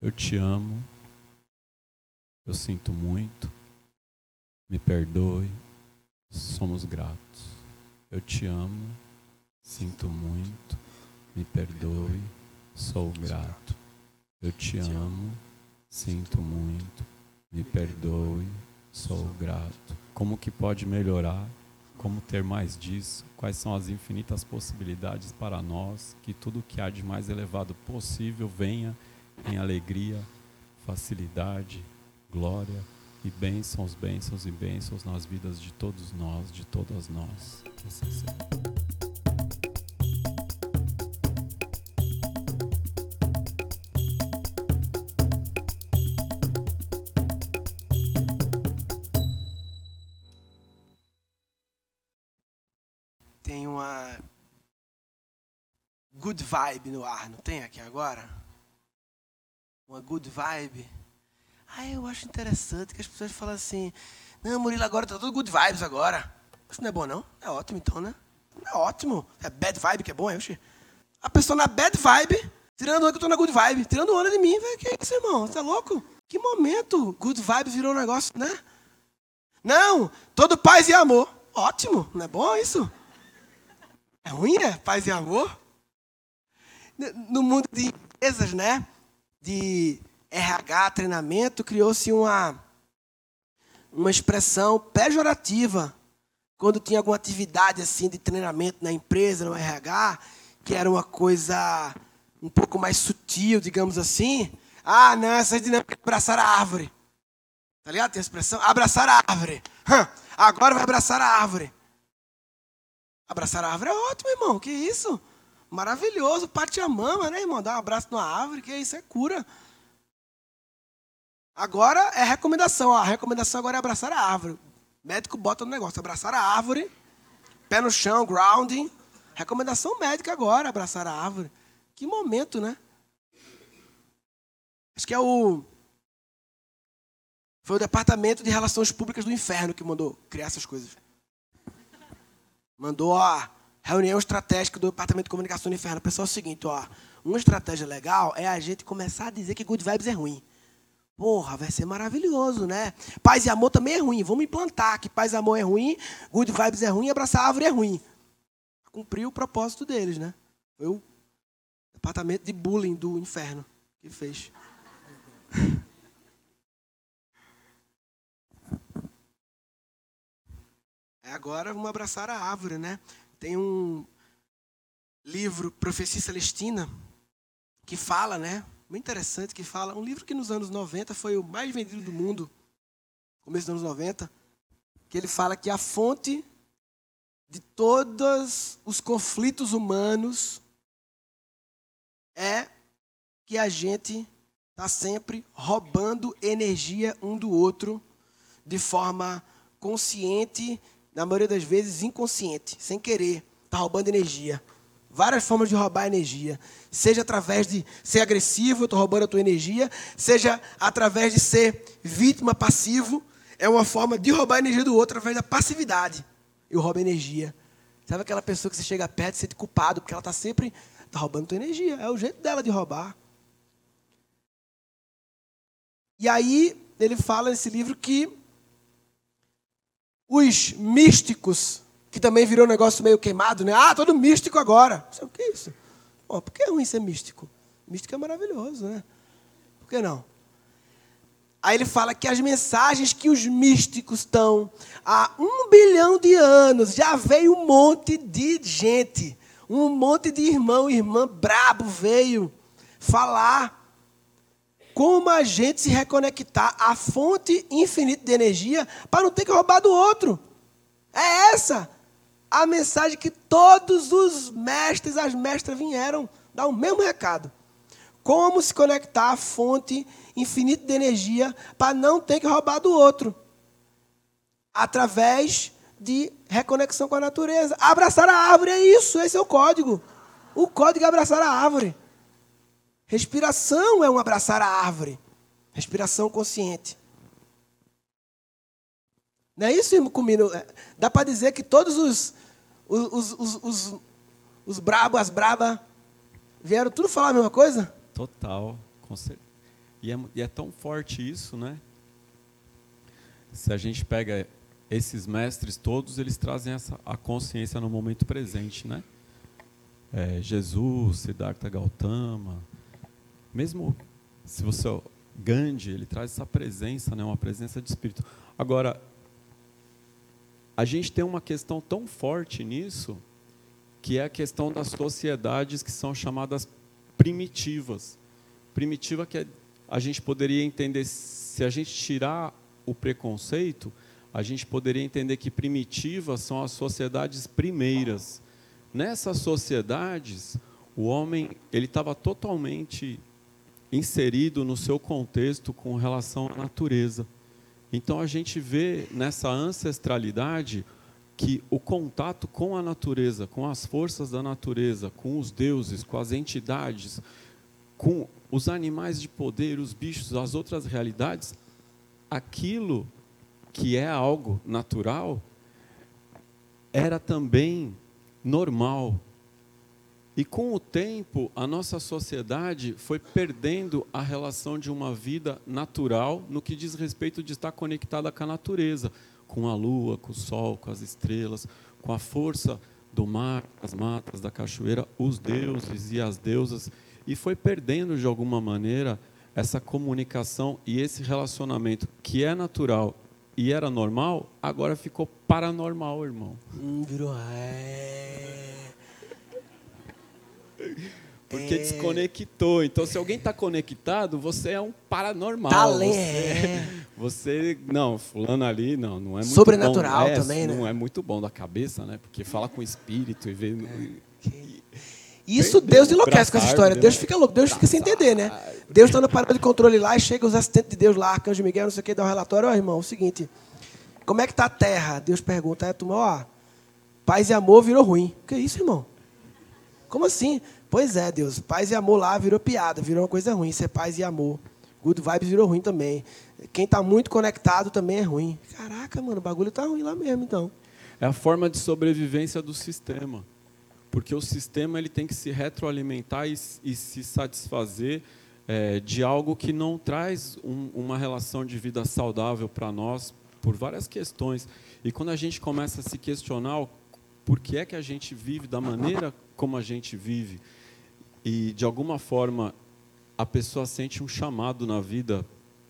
Eu te amo. Eu sinto muito. Me perdoe. Somos gratos. Eu te amo. Sinto muito. Me perdoe. Sou grato. Eu te amo. Sinto muito. Me perdoe. Sou grato. Como que pode melhorar? Como ter mais disso? Quais são as infinitas possibilidades para nós? Que tudo que há de mais elevado possível venha em alegria, facilidade, glória e bênçãos, bênçãos e bênçãos nas vidas de todos nós, de todas nós. Assim seja. Good vibe no ar, não tem aqui agora? Uma good vibe. Ah, eu acho interessante que as pessoas falam assim: Não, Murilo, agora tá tudo good vibes agora. Isso não é bom, não? É ótimo, então, né? É ótimo. É bad vibe que é bom, é? Oxi. A pessoa na bad vibe, tirando onda que eu tô na good vibe, tirando onda de mim, velho. Que isso, irmão? Você é louco? Que momento good vibe virou um negócio, né? Não, todo paz e amor. Ótimo, não é bom isso? É ruim, é? Paz e amor? No mundo de empresas, né? De RH, treinamento, criou-se uma, uma expressão pejorativa quando tinha alguma atividade assim de treinamento na empresa, no RH, que era uma coisa um pouco mais sutil, digamos assim. Ah, não, essa dinâmica de abraçar a árvore. Tá ligado? Tem a expressão abraçar a árvore. Agora vai abraçar a árvore. Abraçar a árvore é ótimo, irmão. Que isso? Maravilhoso. Parte a mama, né, irmão? Dar um abraço numa árvore, que isso é cura. Agora é recomendação. Ó. A recomendação agora é abraçar a árvore. Médico bota no negócio, abraçar a árvore, pé no chão, grounding. Recomendação médica agora, abraçar a árvore. Que momento, né? Acho que é o. Foi o Departamento de Relações Públicas do Inferno que mandou criar essas coisas. Mandou a reunião estratégica do Departamento de Comunicação do Inferno. Pessoal, é o seguinte, ó. Uma estratégia legal é a gente começar a dizer que good vibes é ruim. Porra, vai ser maravilhoso, né? Paz e amor também é ruim. Vamos implantar que paz e amor é ruim, good vibes é ruim, abraçar a árvore é ruim. Cumpriu o propósito deles, né? Foi o departamento de bullying do inferno que fez. É agora vamos abraçar a árvore, né? Tem um livro, Profecia Celestina, que fala, né? Muito interessante, que fala, um livro que nos anos 90 foi o mais vendido do mundo, começo dos anos 90, que ele fala que a fonte de todos os conflitos humanos é que a gente está sempre roubando energia um do outro de forma consciente, na maioria das vezes inconsciente, sem querer, está roubando energia. Várias formas de roubar energia. Seja através de ser agressivo, eu estou roubando a tua energia. Seja através de ser vítima passivo. É uma forma de roubar a energia do outro através da passividade. Eu roubo energia. Sabe aquela pessoa que você chega perto e se sente culpado, porque ela está sempre tá roubando tua energia. É o jeito dela de roubar. E aí, ele fala nesse livro que os místicos que também virou um negócio meio queimado, né? Ah, todo místico agora. O que é isso? Pô, por que é ruim ser místico? Místico é maravilhoso, né? Por que não? Aí ele fala que as mensagens que os místicos estão há um bilhão de anos, já veio um monte de gente, um monte de irmão e irmã brabo veio falar como a gente se reconectar à fonte infinita de energia para não ter que roubar do outro. É essa a mensagem que todos os mestres, as mestras vieram dar o mesmo recado. Como se conectar à fonte infinita de energia para não ter que roubar do outro. Através de reconexão com a natureza. Abraçar a árvore é isso, esse é o código. O código é abraçar a árvore. Respiração é um abraçar a árvore. Respiração consciente. Não é isso, irmão Comino? É, dá para dizer que todos os, os, os, os, os brabos, as brabas, vieram tudo falar a mesma coisa? Total. E é, e é tão forte isso, né? Se a gente pega esses mestres todos, eles trazem essa, a consciência no momento presente, né? É, Jesus, Siddhartha Gautama, mesmo se você Gandhi, ele traz essa presença, né, uma presença de espírito. Agora, a gente tem uma questão tão forte nisso, que é a questão das sociedades que são chamadas primitivas. Primitiva que é, a gente poderia entender, se a gente tirar o preconceito, a gente poderia entender que primitivas são as sociedades primeiras. Nessas sociedades, o homem ele estava totalmente inserido no seu contexto com relação à natureza. Então a gente vê nessa ancestralidade que o contato com a natureza, com as forças da natureza, com os deuses, com as entidades, com os animais de poder, os bichos, as outras realidades, aquilo que é algo natural era também normal, e com o tempo, a nossa sociedade foi perdendo a relação de uma vida natural no que diz respeito de estar conectada com a natureza, com a lua, com o sol, com as estrelas, com a força do mar, das matas, da cachoeira, os deuses e as deusas, e foi perdendo de alguma maneira essa comunicação e esse relacionamento que é natural e era normal, agora ficou paranormal, irmão. Hum, virou. É... Porque é... desconectou. Então, se alguém está conectado, você é um paranormal. Talento. Você, é. você, não, fulano ali, não, não é muito Sobrenatural bom. É, também, não né? Não é muito bom da cabeça, né? Porque fala com o espírito e vê... É. Isso Deus enlouquece com essa história. Deus fica louco, Deus fica sem entender, né? Deus está no parada de controle lá e chega os assistentes de Deus lá, Arcanjo Miguel, não sei o que, dá um relatório. Ó, irmão, é o seguinte, como é que está a terra? Deus pergunta, aí a turma, ó, paz e amor virou ruim. Que isso, irmão? Como assim? Pois é, Deus. Paz e amor lá virou piada, virou uma coisa ruim. Ser paz e amor. Good vibes virou ruim também. Quem está muito conectado também é ruim. Caraca, mano, o bagulho tá ruim lá mesmo, então. É a forma de sobrevivência do sistema. Porque o sistema ele tem que se retroalimentar e, e se satisfazer é, de algo que não traz um, uma relação de vida saudável para nós, por várias questões. E quando a gente começa a se questionar por que é que a gente vive da maneira como a gente vive, e de alguma forma a pessoa sente um chamado na vida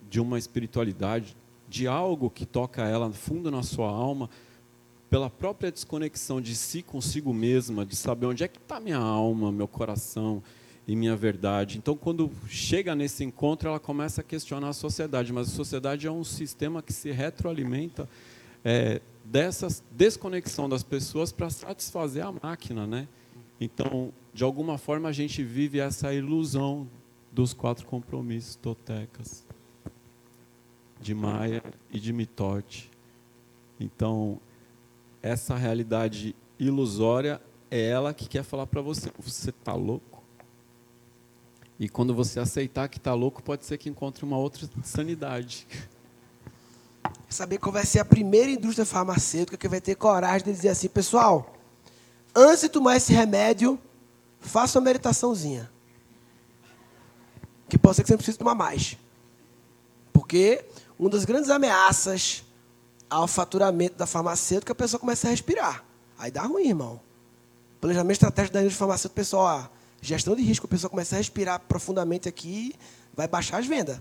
de uma espiritualidade, de algo que toca ela fundo na sua alma, pela própria desconexão de si consigo mesma, de saber onde é que está minha alma, meu coração e minha verdade. Então, quando chega nesse encontro, ela começa a questionar a sociedade, mas a sociedade é um sistema que se retroalimenta é, dessa desconexão das pessoas para satisfazer a máquina, né? Então, de alguma forma, a gente vive essa ilusão dos quatro compromissos totecas, de Maia e de Mitote. Então, essa realidade ilusória é ela que quer falar para você: você está louco? E quando você aceitar que está louco, pode ser que encontre uma outra sanidade. Saber qual vai ser a primeira indústria farmacêutica que vai ter coragem de dizer assim, pessoal, antes de tomar esse remédio, faça uma meditaçãozinha. Que pode ser que você não precise tomar mais. Porque uma das grandes ameaças ao faturamento da farmacêutica, a pessoa começa a respirar. Aí dá ruim, irmão. Planejamento estratégico da indústria farmacêutica, pessoal, gestão de risco, a pessoa começa a respirar profundamente aqui, vai baixar as vendas.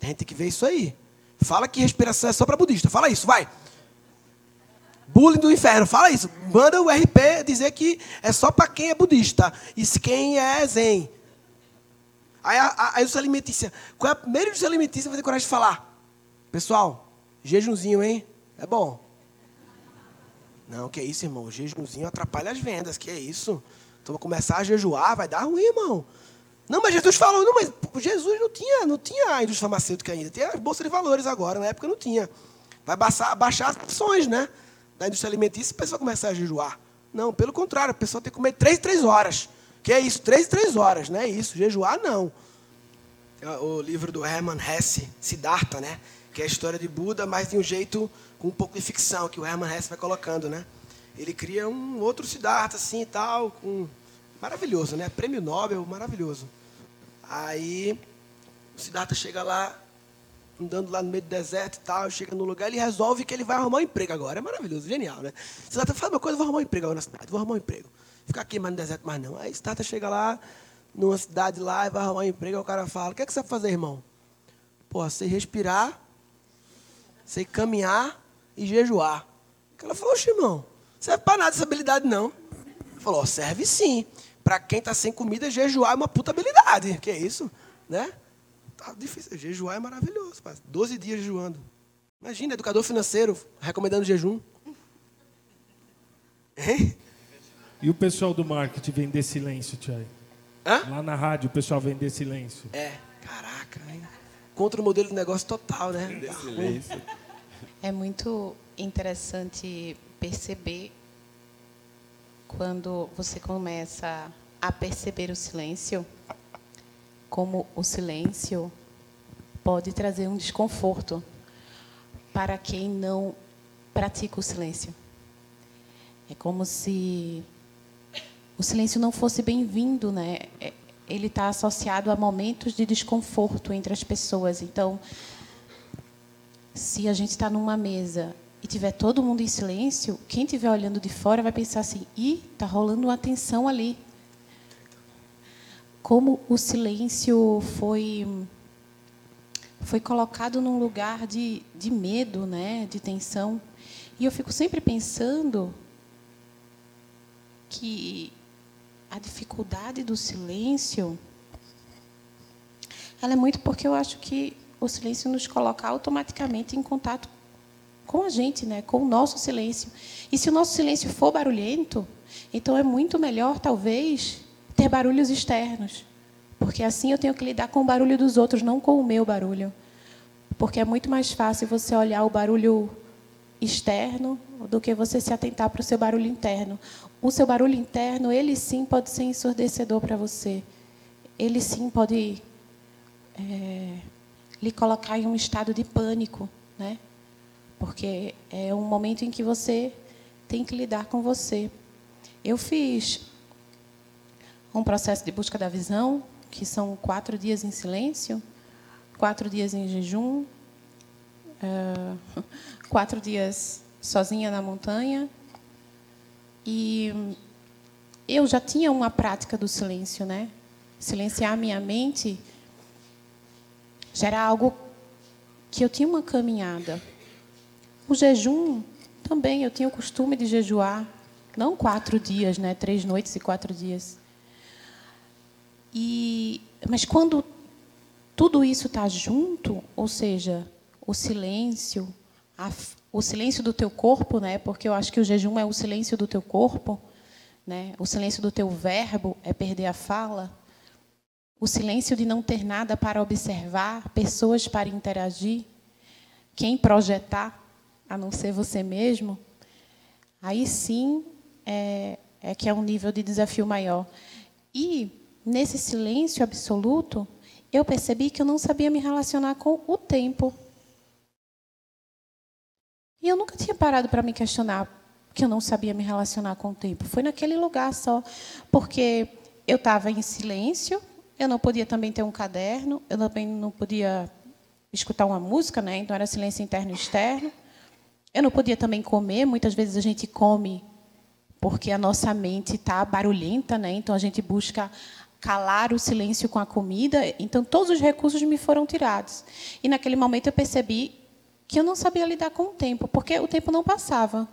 A gente tem que ver isso aí. Fala que respiração é só para budista. Fala isso, vai. Bullying do inferno, fala isso. Manda o RP dizer que é só para quem é budista. E quem é zen. Aí a, a, a indústria alimentícia. Qual é a primeira indústria alimentícia que vai ter coragem de falar? Pessoal, jejumzinho, hein? É bom. Não, que é isso, irmão. O jejumzinho atrapalha as vendas. Que é isso? Então vou começar a jejuar, vai dar ruim, irmão. Não, mas Jesus falou, não, mas Jesus não tinha, não tinha a indústria farmacêutica ainda. Tem a Bolsa de Valores agora, na época não tinha. Vai baixar, baixar as ações, né? Da indústria alimentícia, a pessoa começar a jejuar. Não, pelo contrário, a pessoa tem que comer três, três horas. Que é isso, três, três horas, não é isso. Jejuar, não. O livro do Hermann Hesse, Siddhartha, né? Que é a história de Buda, mas de um jeito com um pouco de ficção, que o Hermann Hesse vai colocando, né? Ele cria um outro Siddhartha, assim e tal, com... maravilhoso, né? Prêmio Nobel, maravilhoso. Aí O Siddhartha chega lá, andando lá no meio do deserto e tal, chega no lugar, ele resolve que ele vai arrumar um emprego agora. É maravilhoso, genial, né? Siddhartha fala uma coisa, vou arrumar um emprego agora na cidade, vou arrumar um emprego. Ficar aqui mais no deserto mais não. Aí Siddhartha chega lá, numa cidade lá, e vai arrumar um emprego, aí o cara fala, o que, é que você vai fazer, irmão? Pô, sei respirar, sei caminhar e jejuar. Ela falou, oxe, irmão, serve para nada essa habilidade, não. Ele falou, serve sim. Para quem está sem comida, jejuar é uma puta habilidade. Que é isso? Né? Tá difícil. Jejuar é maravilhoso. Faz 12 dias jejuando. Imagina, educador financeiro recomendando jejum. Hein? E o pessoal do marketing vender silêncio, Tiago? Lá na rádio o pessoal vender silêncio. É, caraca, hein? Contra o modelo de negócio total, né? Vender silêncio. É muito interessante perceber quando você começa a perceber o silêncio, como o silêncio pode trazer um desconforto para quem não pratica o silêncio. É como se o silêncio não fosse bem-vindo, né? É, ele está associado a momentos de desconforto entre as pessoas. Então, se a gente está numa mesa e tiver todo mundo em silêncio, quem estiver olhando de fora vai pensar assim: "Ih, está rolando uma tensão ali". Como o silêncio foi foi colocado num lugar de, de medo, né, de tensão. E eu fico sempre pensando que a dificuldade do silêncio ela é muito porque eu acho que o silêncio nos coloca automaticamente em contato com a gente, né? com o nosso silêncio. E se o nosso silêncio for barulhento, então é muito melhor, talvez, ter barulhos externos. Porque assim eu tenho que lidar com o barulho dos outros, não com o meu barulho. Porque é muito mais fácil você olhar o barulho externo do que você se atentar para o seu barulho interno. O seu barulho interno, ele sim pode ser ensurdecedor para você. Ele sim pode é, lhe colocar em um estado de pânico, né? Porque é um momento em que você tem que lidar com você. Eu fiz um processo de busca da visão, que são quatro dias em silêncio, quatro dias em jejum, é, quatro dias sozinha na montanha. E eu já tinha uma prática do silêncio, né? Silenciar minha mente já era algo que eu tinha uma caminhada. O jejum também, eu tinha o costume de jejuar, não quatro dias, né? Três noites e quatro dias. E, mas quando tudo isso está junto, ou seja, o silêncio, a, o silêncio do teu corpo, né? Porque eu acho que o jejum é o silêncio do teu corpo, né? O silêncio do teu verbo é perder a fala. O silêncio de não ter nada para observar, pessoas para interagir, quem projetar, a não ser você mesmo, aí sim é, é que é um nível de desafio maior. E, nesse silêncio absoluto, eu percebi que eu não sabia me relacionar com o tempo. E eu nunca tinha parado para me questionar que eu não sabia me relacionar com o tempo. Foi naquele lugar só, porque eu estava em silêncio, eu não podia também ter um caderno, eu também não podia escutar uma música, né? Então era silêncio interno e externo. Eu não podia também comer. Muitas vezes a gente come porque a nossa mente está barulhenta, né? Então a gente busca calar o silêncio com a comida. Então todos os recursos me foram tirados. E naquele momento eu percebi que eu não sabia lidar com o tempo, porque o tempo não passava.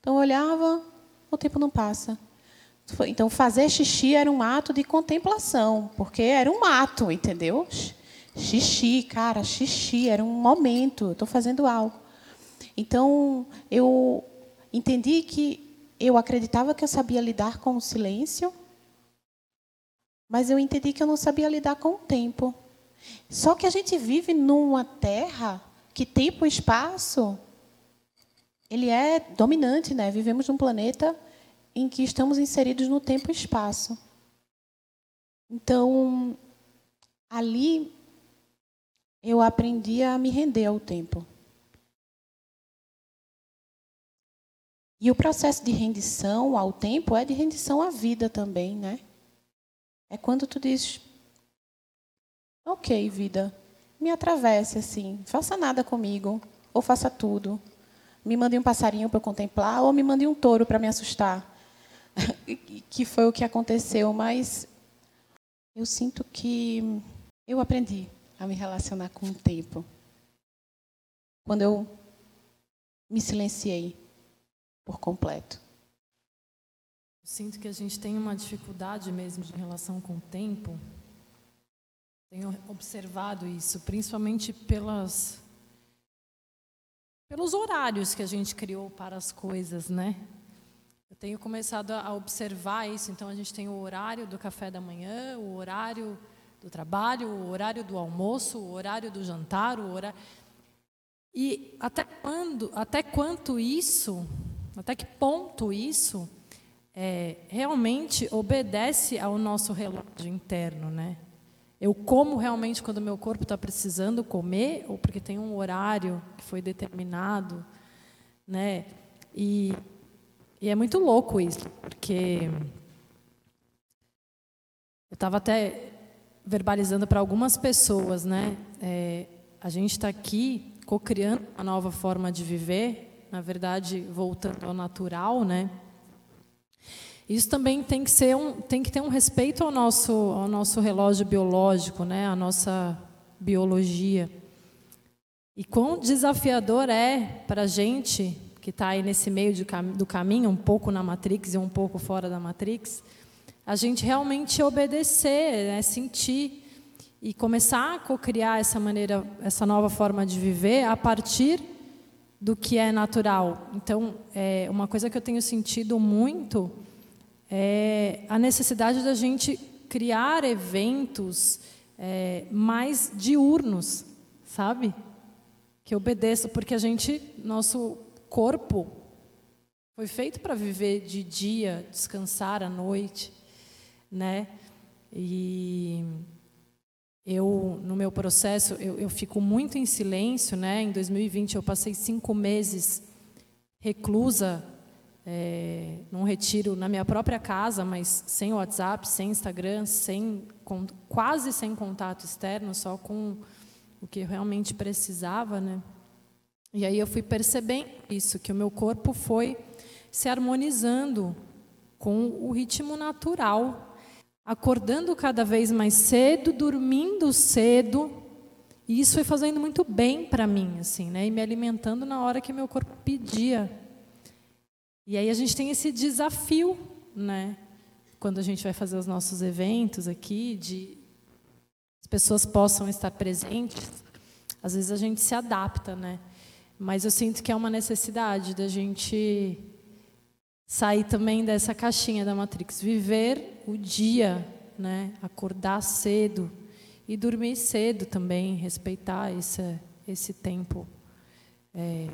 Então eu olhava, o tempo não passa. Então, fazer xixi era um ato de contemplação, porque era um ato, entendeu? Xixi, cara, xixi, era um momento, estou fazendo algo. Então, eu entendi que eu acreditava que eu sabia lidar com o silêncio, mas eu entendi que eu não sabia lidar com o tempo. Só que a gente vive numa terra que tempo e espaço ele é dominante, né? Vivemos num planeta em que estamos inseridos no tempo e espaço. Então, ali eu aprendi a me render ao tempo. E o processo de rendição ao tempo é de rendição à vida também, né? É quando tu diz, ok, vida, me atravesse assim, faça nada comigo, ou faça tudo. Me mande um passarinho para contemplar, ou me mande um touro para me assustar. que foi o que aconteceu, mas eu sinto que eu aprendi a me relacionar com o tempo. Quando eu me silenciei por completo. Sinto que a gente tem uma dificuldade mesmo de relação com o tempo. Tenho observado isso, principalmente pelas pelos horários que a gente criou para as coisas, né? Eu tenho começado a observar isso. Então a gente tem o horário do café da manhã, o horário do trabalho, o horário do almoço, o horário do jantar, o horário e até quando, até quanto isso, até que ponto isso é, realmente obedece ao nosso relógio interno, né? Eu como realmente quando meu corpo está precisando comer ou porque tem um horário que foi determinado, né? E, e é muito louco isso, porque eu estava até verbalizando para algumas pessoas, né? É, a gente está aqui co-criando uma nova forma de viver, na verdade voltando ao natural, né? Isso também tem que ser um, tem que ter um respeito ao nosso, ao nosso relógio biológico, né? A nossa biologia. E quão desafiador é para a gente que está aí nesse meio de, do caminho, um pouco na Matrix e um pouco fora da Matrix, a gente realmente obedecer, né? sentir e começar a co-criar essa maneira, essa nova forma de viver a partir do que é natural. Então, é uma coisa que eu tenho sentido muito é a necessidade da gente criar eventos é, mais diurnos, sabe? Que obedeçam, porque a gente, nosso corpo foi feito para viver de dia, descansar à noite, né? E eu, no meu processo, eu, eu fico muito em silêncio, né? Em 2020 eu passei cinco meses reclusa é, num retiro na minha própria casa, mas sem WhatsApp, sem Instagram, sem, com, quase sem contato externo, só com o que eu realmente precisava, né? E aí eu fui percebendo isso, que o meu corpo foi se harmonizando com o ritmo natural, acordando cada vez mais cedo, dormindo cedo, e isso foi fazendo muito bem para mim, assim, né? E me alimentando na hora que meu corpo pedia. E aí a gente tem esse desafio, né? Quando a gente vai fazer os nossos eventos aqui, de as pessoas possam estar presentes, às vezes a gente se adapta, né? Mas eu sinto que é uma necessidade da gente sair também dessa caixinha da Matrix, viver o dia, né? Acordar cedo e dormir cedo também, respeitar esse esse tempo, é,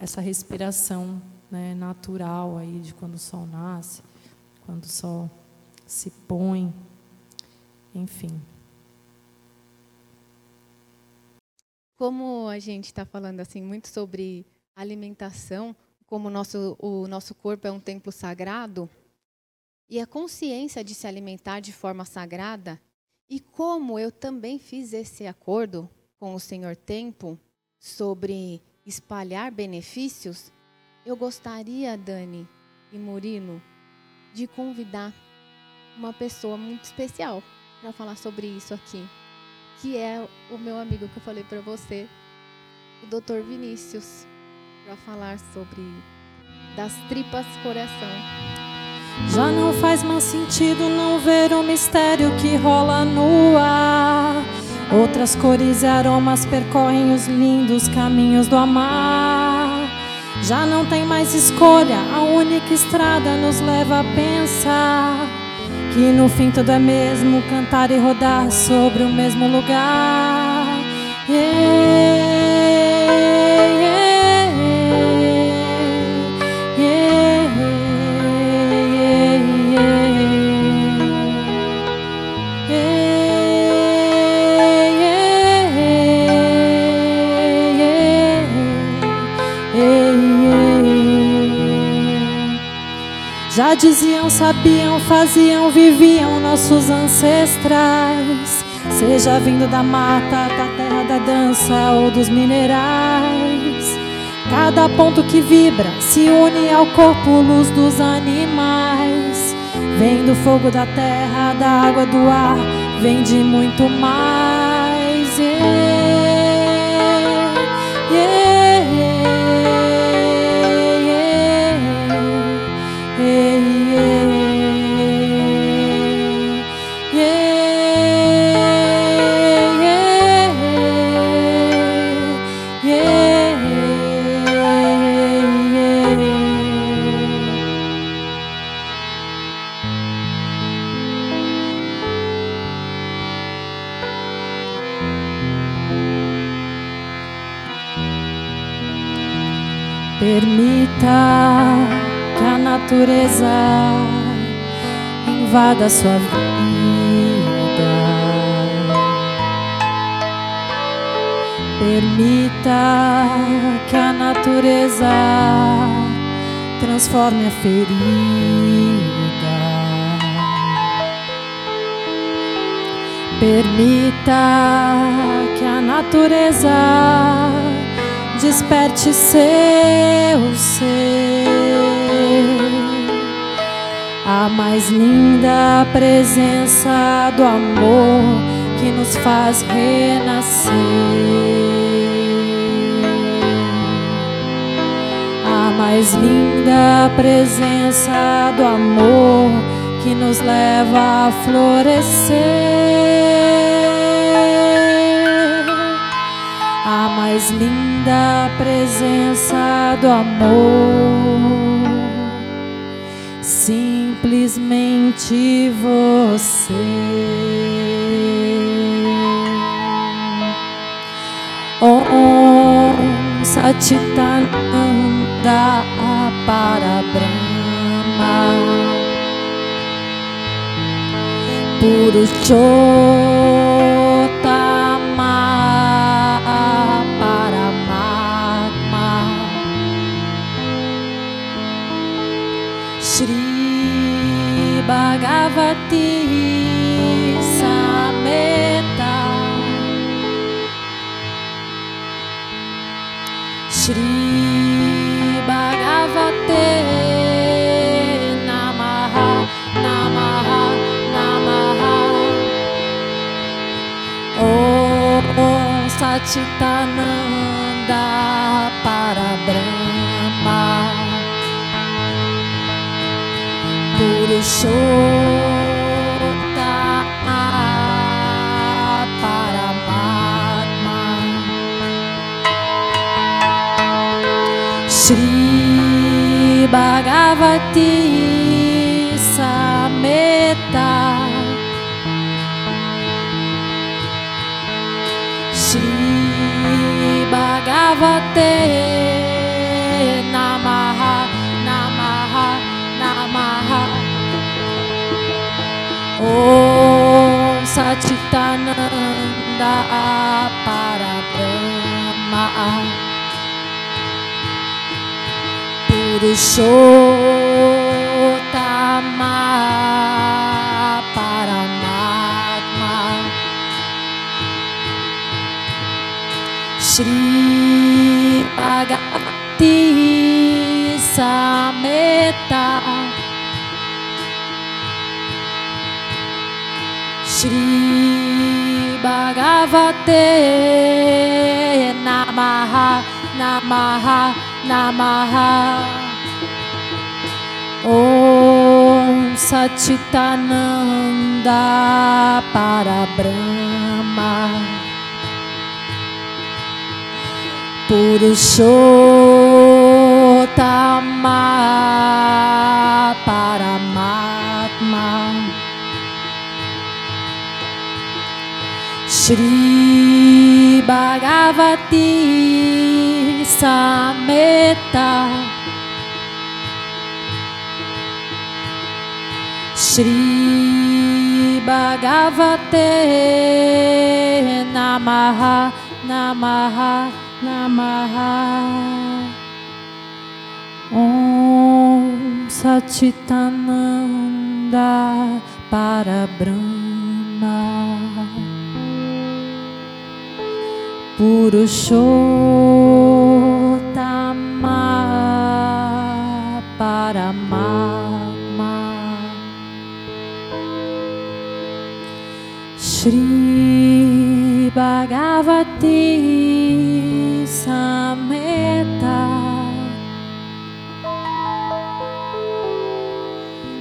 essa respiração né, natural aí de quando o sol nasce, quando o sol se põe, enfim. Como a gente está falando assim muito sobre alimentação, como o nosso, o nosso corpo é um templo sagrado, e a consciência de se alimentar de forma sagrada, e como eu também fiz esse acordo com o Senhor Tempo sobre espalhar benefícios, eu gostaria, Dani e Murilo, de convidar uma pessoa muito especial para falar sobre isso aqui, que é o meu amigo que eu falei para você, o Dr. Vinícius, para falar sobre das tripas coração. Já não faz mais sentido não ver o mistério que rola no ar. Outras cores e aromas percorrem os lindos caminhos do amar. Já não tem mais escolha, a única estrada nos leva a pensar que no fim tudo é mesmo cantar e rodar sobre o mesmo lugar. Yeah. Já diziam, sabiam, faziam, viviam nossos ancestrais. seja vindo da mata, da terra da dança ou dos minerais. Cada ponto que vibra se une ao corpo luz dos animais. Vem do fogo da terra, da água, do ar, vem de muito mais. Yeah. Natureza invada sua vida. Permita que a natureza transforme a ferida. Permita que a natureza desperte seu ser. A mais linda presença do amor que nos faz renascer. A mais linda presença do amor que nos leva a florescer. a mais linda presença do amor. Simplesmente você. Om Satitananda para Brahma Puro Show Satchitananda para Brahma Purushotama Bhagavati Sameta Shri Bhagavate Namaha Namaha Namaha. Om Satchitananda para Shri Bhagavati Sameta Shri Bhagavate Namaha Namaha Namaha Om Satchitananda para Brahma Purushotama Paramatma. Shri Bhagavati Sameta Shri Bhagavate Namaha Namaha Namaha. Om Satchitananda para Brahma Purushotama Paramatma Shri Bhagavati Sameta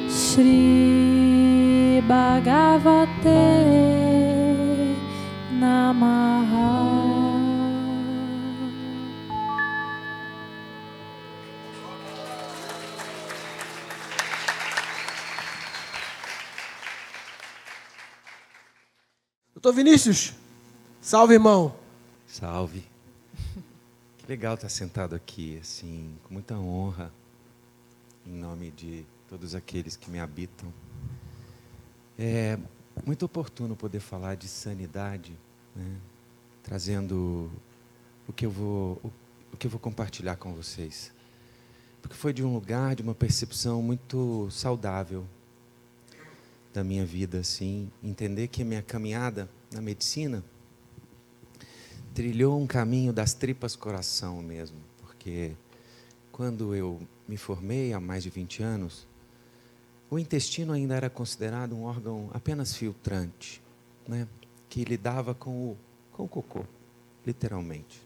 Shri Bhagavate Namaha Vinícius, salve, irmão. Salve. Que legal estar sentado aqui, assim, com muita honra, em nome de todos aqueles que me habitam. É muito oportuno poder falar de sanidade, né? trazendo o que eu vou o que eu vou compartilhar com vocês, porque foi de um lugar, de uma percepção muito saudável da minha vida, assim, entender que a minha caminhada na medicina trilhou um caminho das tripas coração mesmo, porque quando eu me formei há mais de 20 anos, o intestino ainda era considerado um órgão apenas filtrante, né? que lidava com o, com o cocô, literalmente.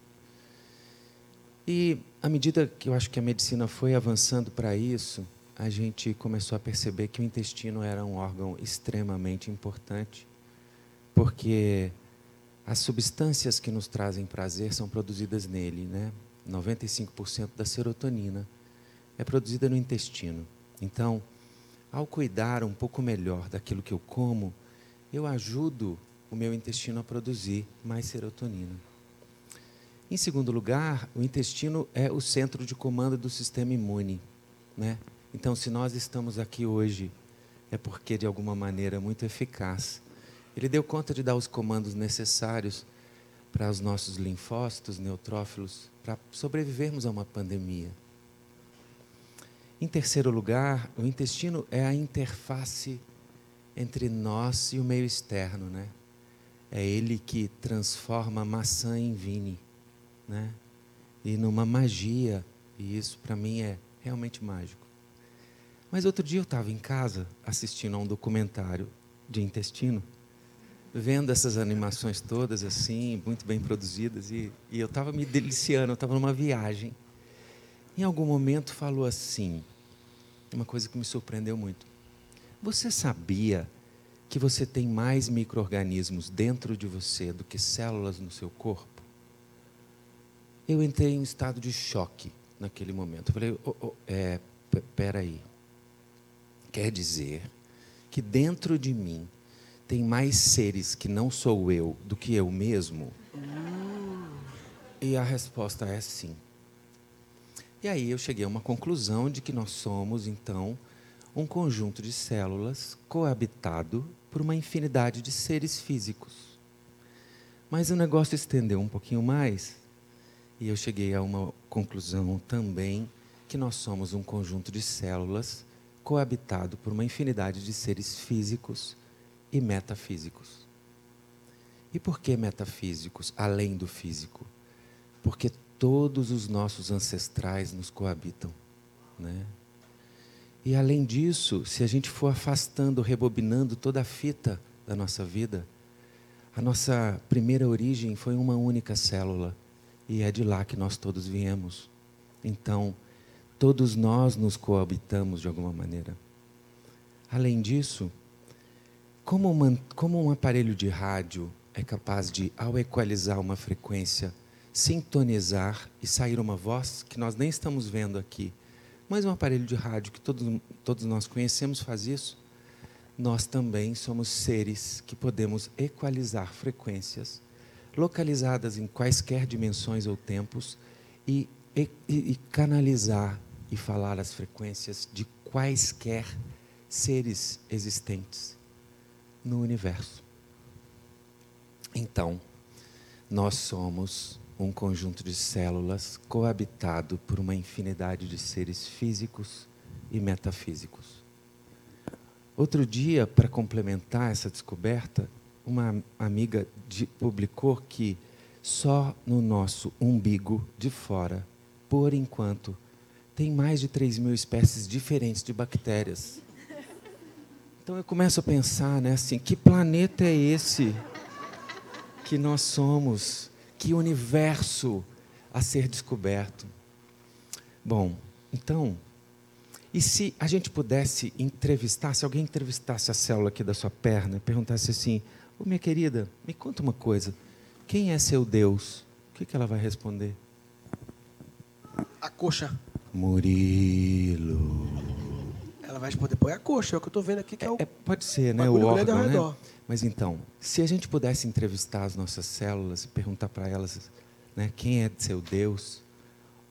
E à medida que eu acho que a medicina foi avançando para isso, a gente começou a perceber que o intestino era um órgão extremamente importante, porque as substâncias que nos trazem prazer são produzidas nele, né? 95% da serotonina é produzida no intestino. Então, ao cuidar um pouco melhor daquilo que eu como, eu ajudo o meu intestino a produzir mais serotonina. Em segundo lugar, o intestino é o centro de comando do sistema imune, né? Então, se nós estamos aqui hoje, é porque de alguma maneira muito eficaz. Ele deu conta de dar os comandos necessários para os nossos linfócitos, neutrófilos, para sobrevivermos a uma pandemia. Em terceiro lugar, o intestino é a interface entre nós e o meio externo, né? É ele que transforma maçã em vine, né? E numa magia, e isso para mim é realmente mágico. Mas outro dia eu estava em casa assistindo a um documentário de intestino, vendo essas animações todas assim, muito bem produzidas, e, e eu estava me deliciando, eu estava numa viagem. Em algum momento falou assim, uma coisa que me surpreendeu muito. Você sabia que você tem mais micro-organismos dentro de você do que células no seu corpo? Eu entrei em um estado de choque naquele momento. Eu falei, oh, oh, é, peraí. Quer dizer que dentro de mim tem mais seres que não sou eu do que eu mesmo? E a resposta é sim. E aí eu cheguei a uma conclusão de que nós somos, então, um conjunto de células coabitado por uma infinidade de seres físicos. Mas o negócio estendeu um pouquinho mais e eu cheguei a uma conclusão também que nós somos um conjunto de células coabitado por uma infinidade de seres físicos e metafísicos. E por que metafísicos, além do físico? Porque todos os nossos ancestrais nos coabitam. Né? E além disso, se a gente for afastando, rebobinando toda a fita da nossa vida, a nossa primeira origem foi uma única célula. E é de lá que nós todos viemos. Então, Todos nós nos coabitamos de alguma maneira. Além disso, como, uma, como um aparelho de rádio é capaz de, ao equalizar uma frequência, sintonizar e sair uma voz que nós nem estamos vendo aqui, mas um aparelho de rádio que todos, todos nós conhecemos faz isso, nós também somos seres que podemos equalizar frequências localizadas em quaisquer dimensões ou tempos e, e, e canalizar e falar as frequências de quaisquer seres existentes no universo. Então, nós somos um conjunto de células coabitado por uma infinidade de seres físicos e metafísicos. Outro dia, para complementar essa descoberta, uma amiga de, publicou que Só no nosso umbigo de fora, por enquanto, tem mais de 3 mil espécies diferentes de bactérias. Então eu começo a pensar, né, assim, que planeta é esse que nós somos? Que universo a ser descoberto? Bom, então, e se a gente pudesse entrevistar, se alguém entrevistasse a célula aqui da sua perna e perguntasse assim: Ô oh, minha querida, me conta uma coisa, quem é seu Deus? O que, que ela vai responder? A coxa. Murilo. Ela vai responder, pô, é a coxa, é o que eu estou vendo aqui que é, o. É, pode ser, né? O órgão, né? Mas então, se a gente pudesse entrevistar as nossas células e perguntar para elas, né, quem é seu Deus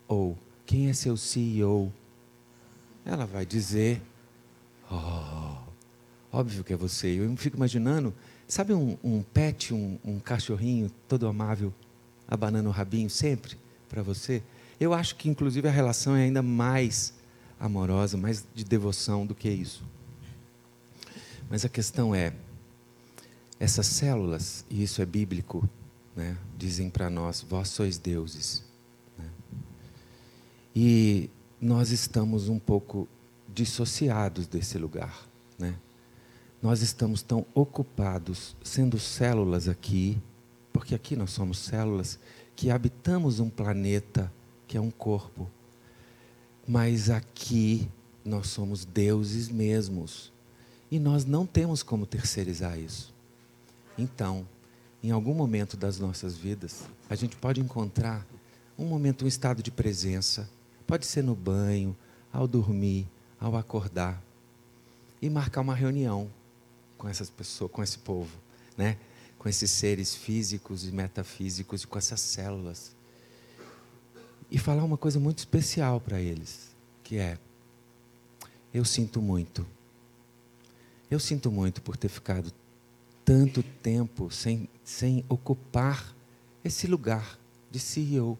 ou quem é seu CEO, ela vai dizer, oh, óbvio que é você. Eu fico imaginando, sabe um, um pet, um, um cachorrinho todo amável, abanando o rabinho sempre para você? Eu acho que, inclusive, a relação é ainda mais amorosa, mais de devoção do que isso. Mas a questão é, essas células, e isso é bíblico, né, dizem para nós: vós sois deuses. Né? E nós estamos um pouco dissociados desse lugar. Né? Nós estamos tão ocupados sendo células aqui, porque aqui nós somos células, que habitamos um planeta que é um corpo. Mas aqui nós somos deuses mesmos. E nós não temos como terceirizar isso. Então, em algum momento das nossas vidas, a gente pode encontrar um momento, um estado de presença. Pode ser no banho, ao dormir, ao acordar. E marcar uma reunião com essas pessoas, com esse povo, né? com esses seres físicos e metafísicos e com essas células e falar uma coisa muito especial para eles, que é: eu sinto muito. Eu sinto muito por ter ficado tanto tempo sem, sem ocupar esse lugar de CEO.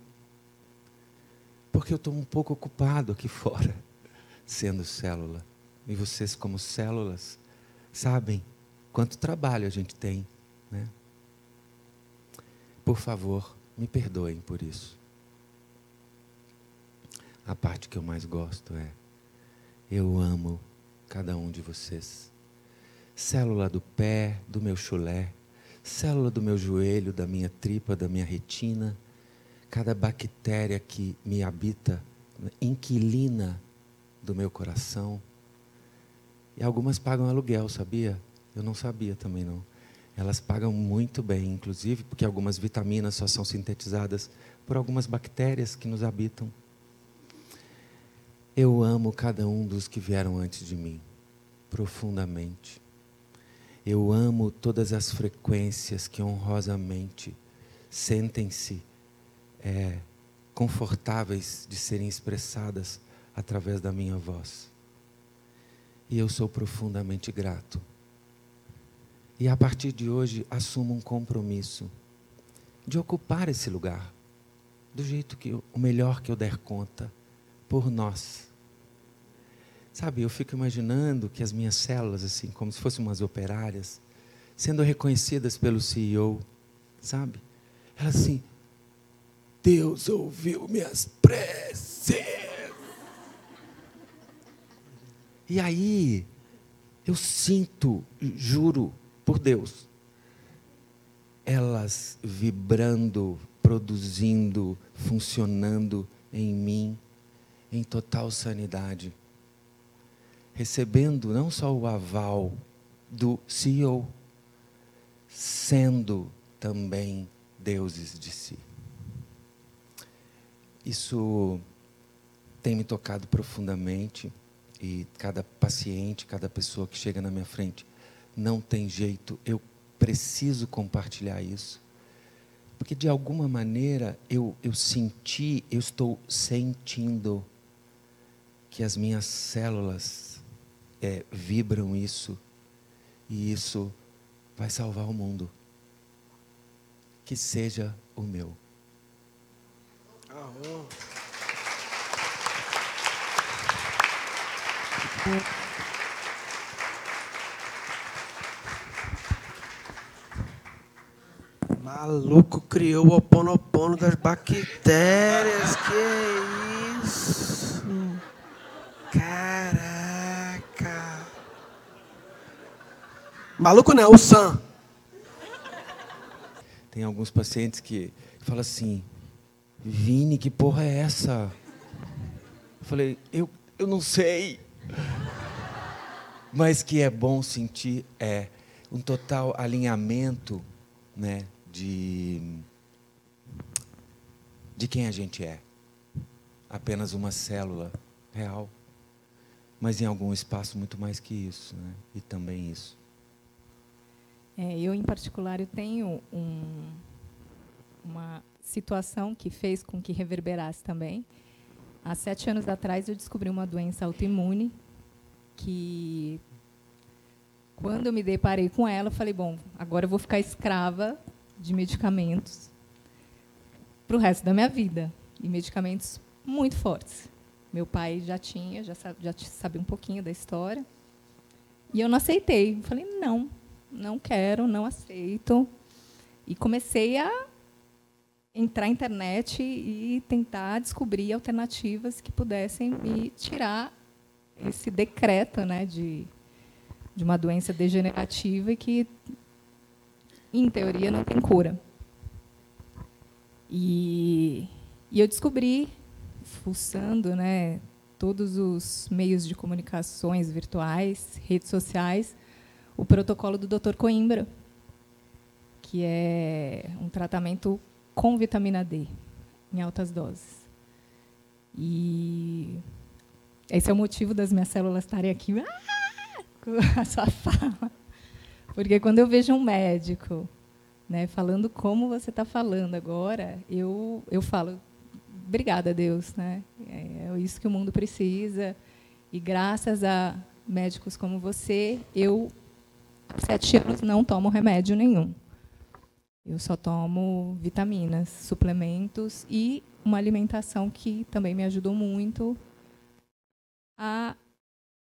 Porque eu estou um pouco ocupado aqui fora, sendo célula. E vocês, como células, sabem quanto trabalho a gente tem. Né? Por favor, me perdoem por isso. A parte que eu mais gosto é: eu amo cada um de vocês. Célula do pé, do meu chulé, célula do meu joelho, da minha tripa, da minha retina, cada bactéria que me habita, inquilina do meu coração. E algumas pagam aluguel, sabia? Eu não sabia também não. Elas pagam muito bem, inclusive, porque algumas vitaminas só são sintetizadas por algumas bactérias que nos habitam. Eu amo cada um dos que vieram antes de mim, profundamente. Eu amo todas as frequências que honrosamente sentem-se é, confortáveis de serem expressadas através da minha voz. E eu sou profundamente grato. E a partir de hoje assumo um compromisso de ocupar esse lugar do jeito que eu, o melhor que eu der conta por nós. Sabe, eu fico imaginando que as minhas células, assim, como se fossem umas operárias, sendo reconhecidas pelo CEO, sabe? Elas assim, Deus ouviu minhas preces. E aí, eu sinto, juro por Deus, elas vibrando, produzindo, funcionando em mim em total sanidade, recebendo não só o aval do CEO, sendo também deuses de si. Isso tem me tocado profundamente e cada paciente, cada pessoa que chega na minha frente, não tem jeito, eu preciso compartilhar isso. Porque de alguma maneira eu, eu senti, eu estou sentindo que as minhas células é, vibram isso e isso vai salvar o mundo. Que seja o meu. Maluco criou o oponopono das bactérias. Que isso? Caraca. Maluco não, o Sam. Tem alguns pacientes que falam assim: Vini, que porra é essa? Eu falei: Eu, eu não sei. Mas que é bom sentir é um total alinhamento, né, de de quem a gente é. Apenas uma célula real, mas em algum espaço muito mais que isso, né? E também isso. É, eu em particular eu tenho um, uma situação que fez com que reverberasse também. Há sete anos atrás eu descobri uma doença autoimune que quando eu me deparei com ela, eu falei, bom, agora eu vou ficar escrava de medicamentos para o resto da minha vida. E medicamentos muito fortes. Meu pai já tinha, já, já sabia um pouquinho da história. E eu não aceitei. Falei, não, não quero, não aceito. E comecei a entrar na internet e tentar descobrir alternativas que pudessem me tirar esse decreto né, de, de uma doença degenerativa que, em teoria, não tem cura. E, e eu descobri, fuçando né, todos os meios de comunicações virtuais, redes sociais, o protocolo do Dr. Coimbra, que é um tratamento com vitamina D, em altas doses. E esse é o motivo das minhas células estarem aqui ah! com a sua fala. Porque quando eu vejo um médico né, falando como você está falando agora, eu, eu falo, obrigada, Deus. Né? É, é isso que o mundo precisa. E graças a médicos como você, eu, sete anos, não tomo remédio nenhum. Eu só tomo vitaminas, suplementos e uma alimentação que também me ajudou muito a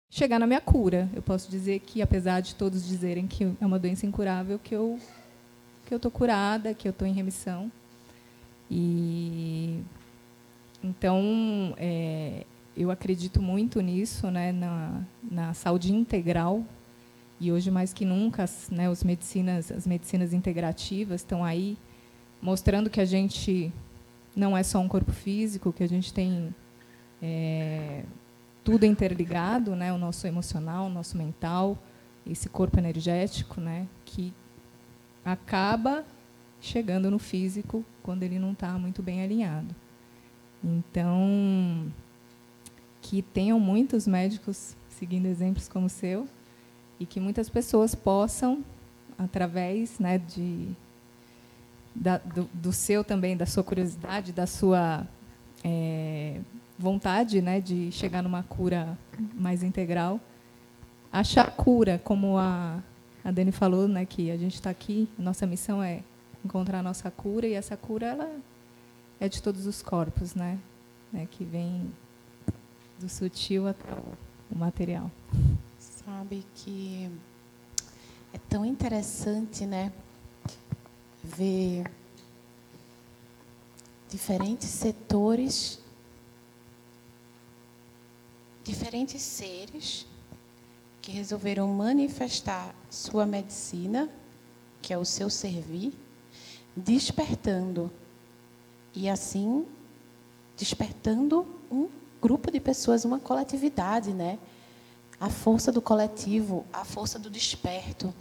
chegar na minha cura. Eu posso dizer que, apesar de todos dizerem que é uma doença incurável, que eu que eu estou curada, que eu estou em remissão. E então é, eu acredito muito nisso, né, na, na saúde integral. E hoje mais que nunca, né, os medicinas, as medicinas integrativas estão aí mostrando que a gente não é só um corpo físico, que a gente tem é, tudo interligado, né? O nosso emocional, o nosso mental, esse corpo energético, né? Que acaba chegando no físico quando ele não está muito bem alinhado. Então, que tenham muitos médicos seguindo exemplos como o seu e que muitas pessoas possam, através né, de, da, do, do, seu também, da sua curiosidade, da sua é, vontade né, de chegar numa cura mais integral, achar cura, como a, a Dani falou, né, que a gente está aqui, nossa missão é encontrar a nossa cura, e essa cura ela é de todos os corpos, né, né que vem do sutil até o material. Sabe que é tão interessante, né, ver diferentes setores diferentes seres que resolveram manifestar sua medicina, que é o seu servir, despertando. E assim, despertando um grupo de pessoas, uma coletividade, né? A força do coletivo, a força do desperto.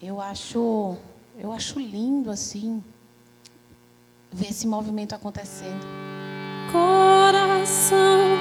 Eu acho, eu acho lindo assim ver esse movimento acontecendo. Coração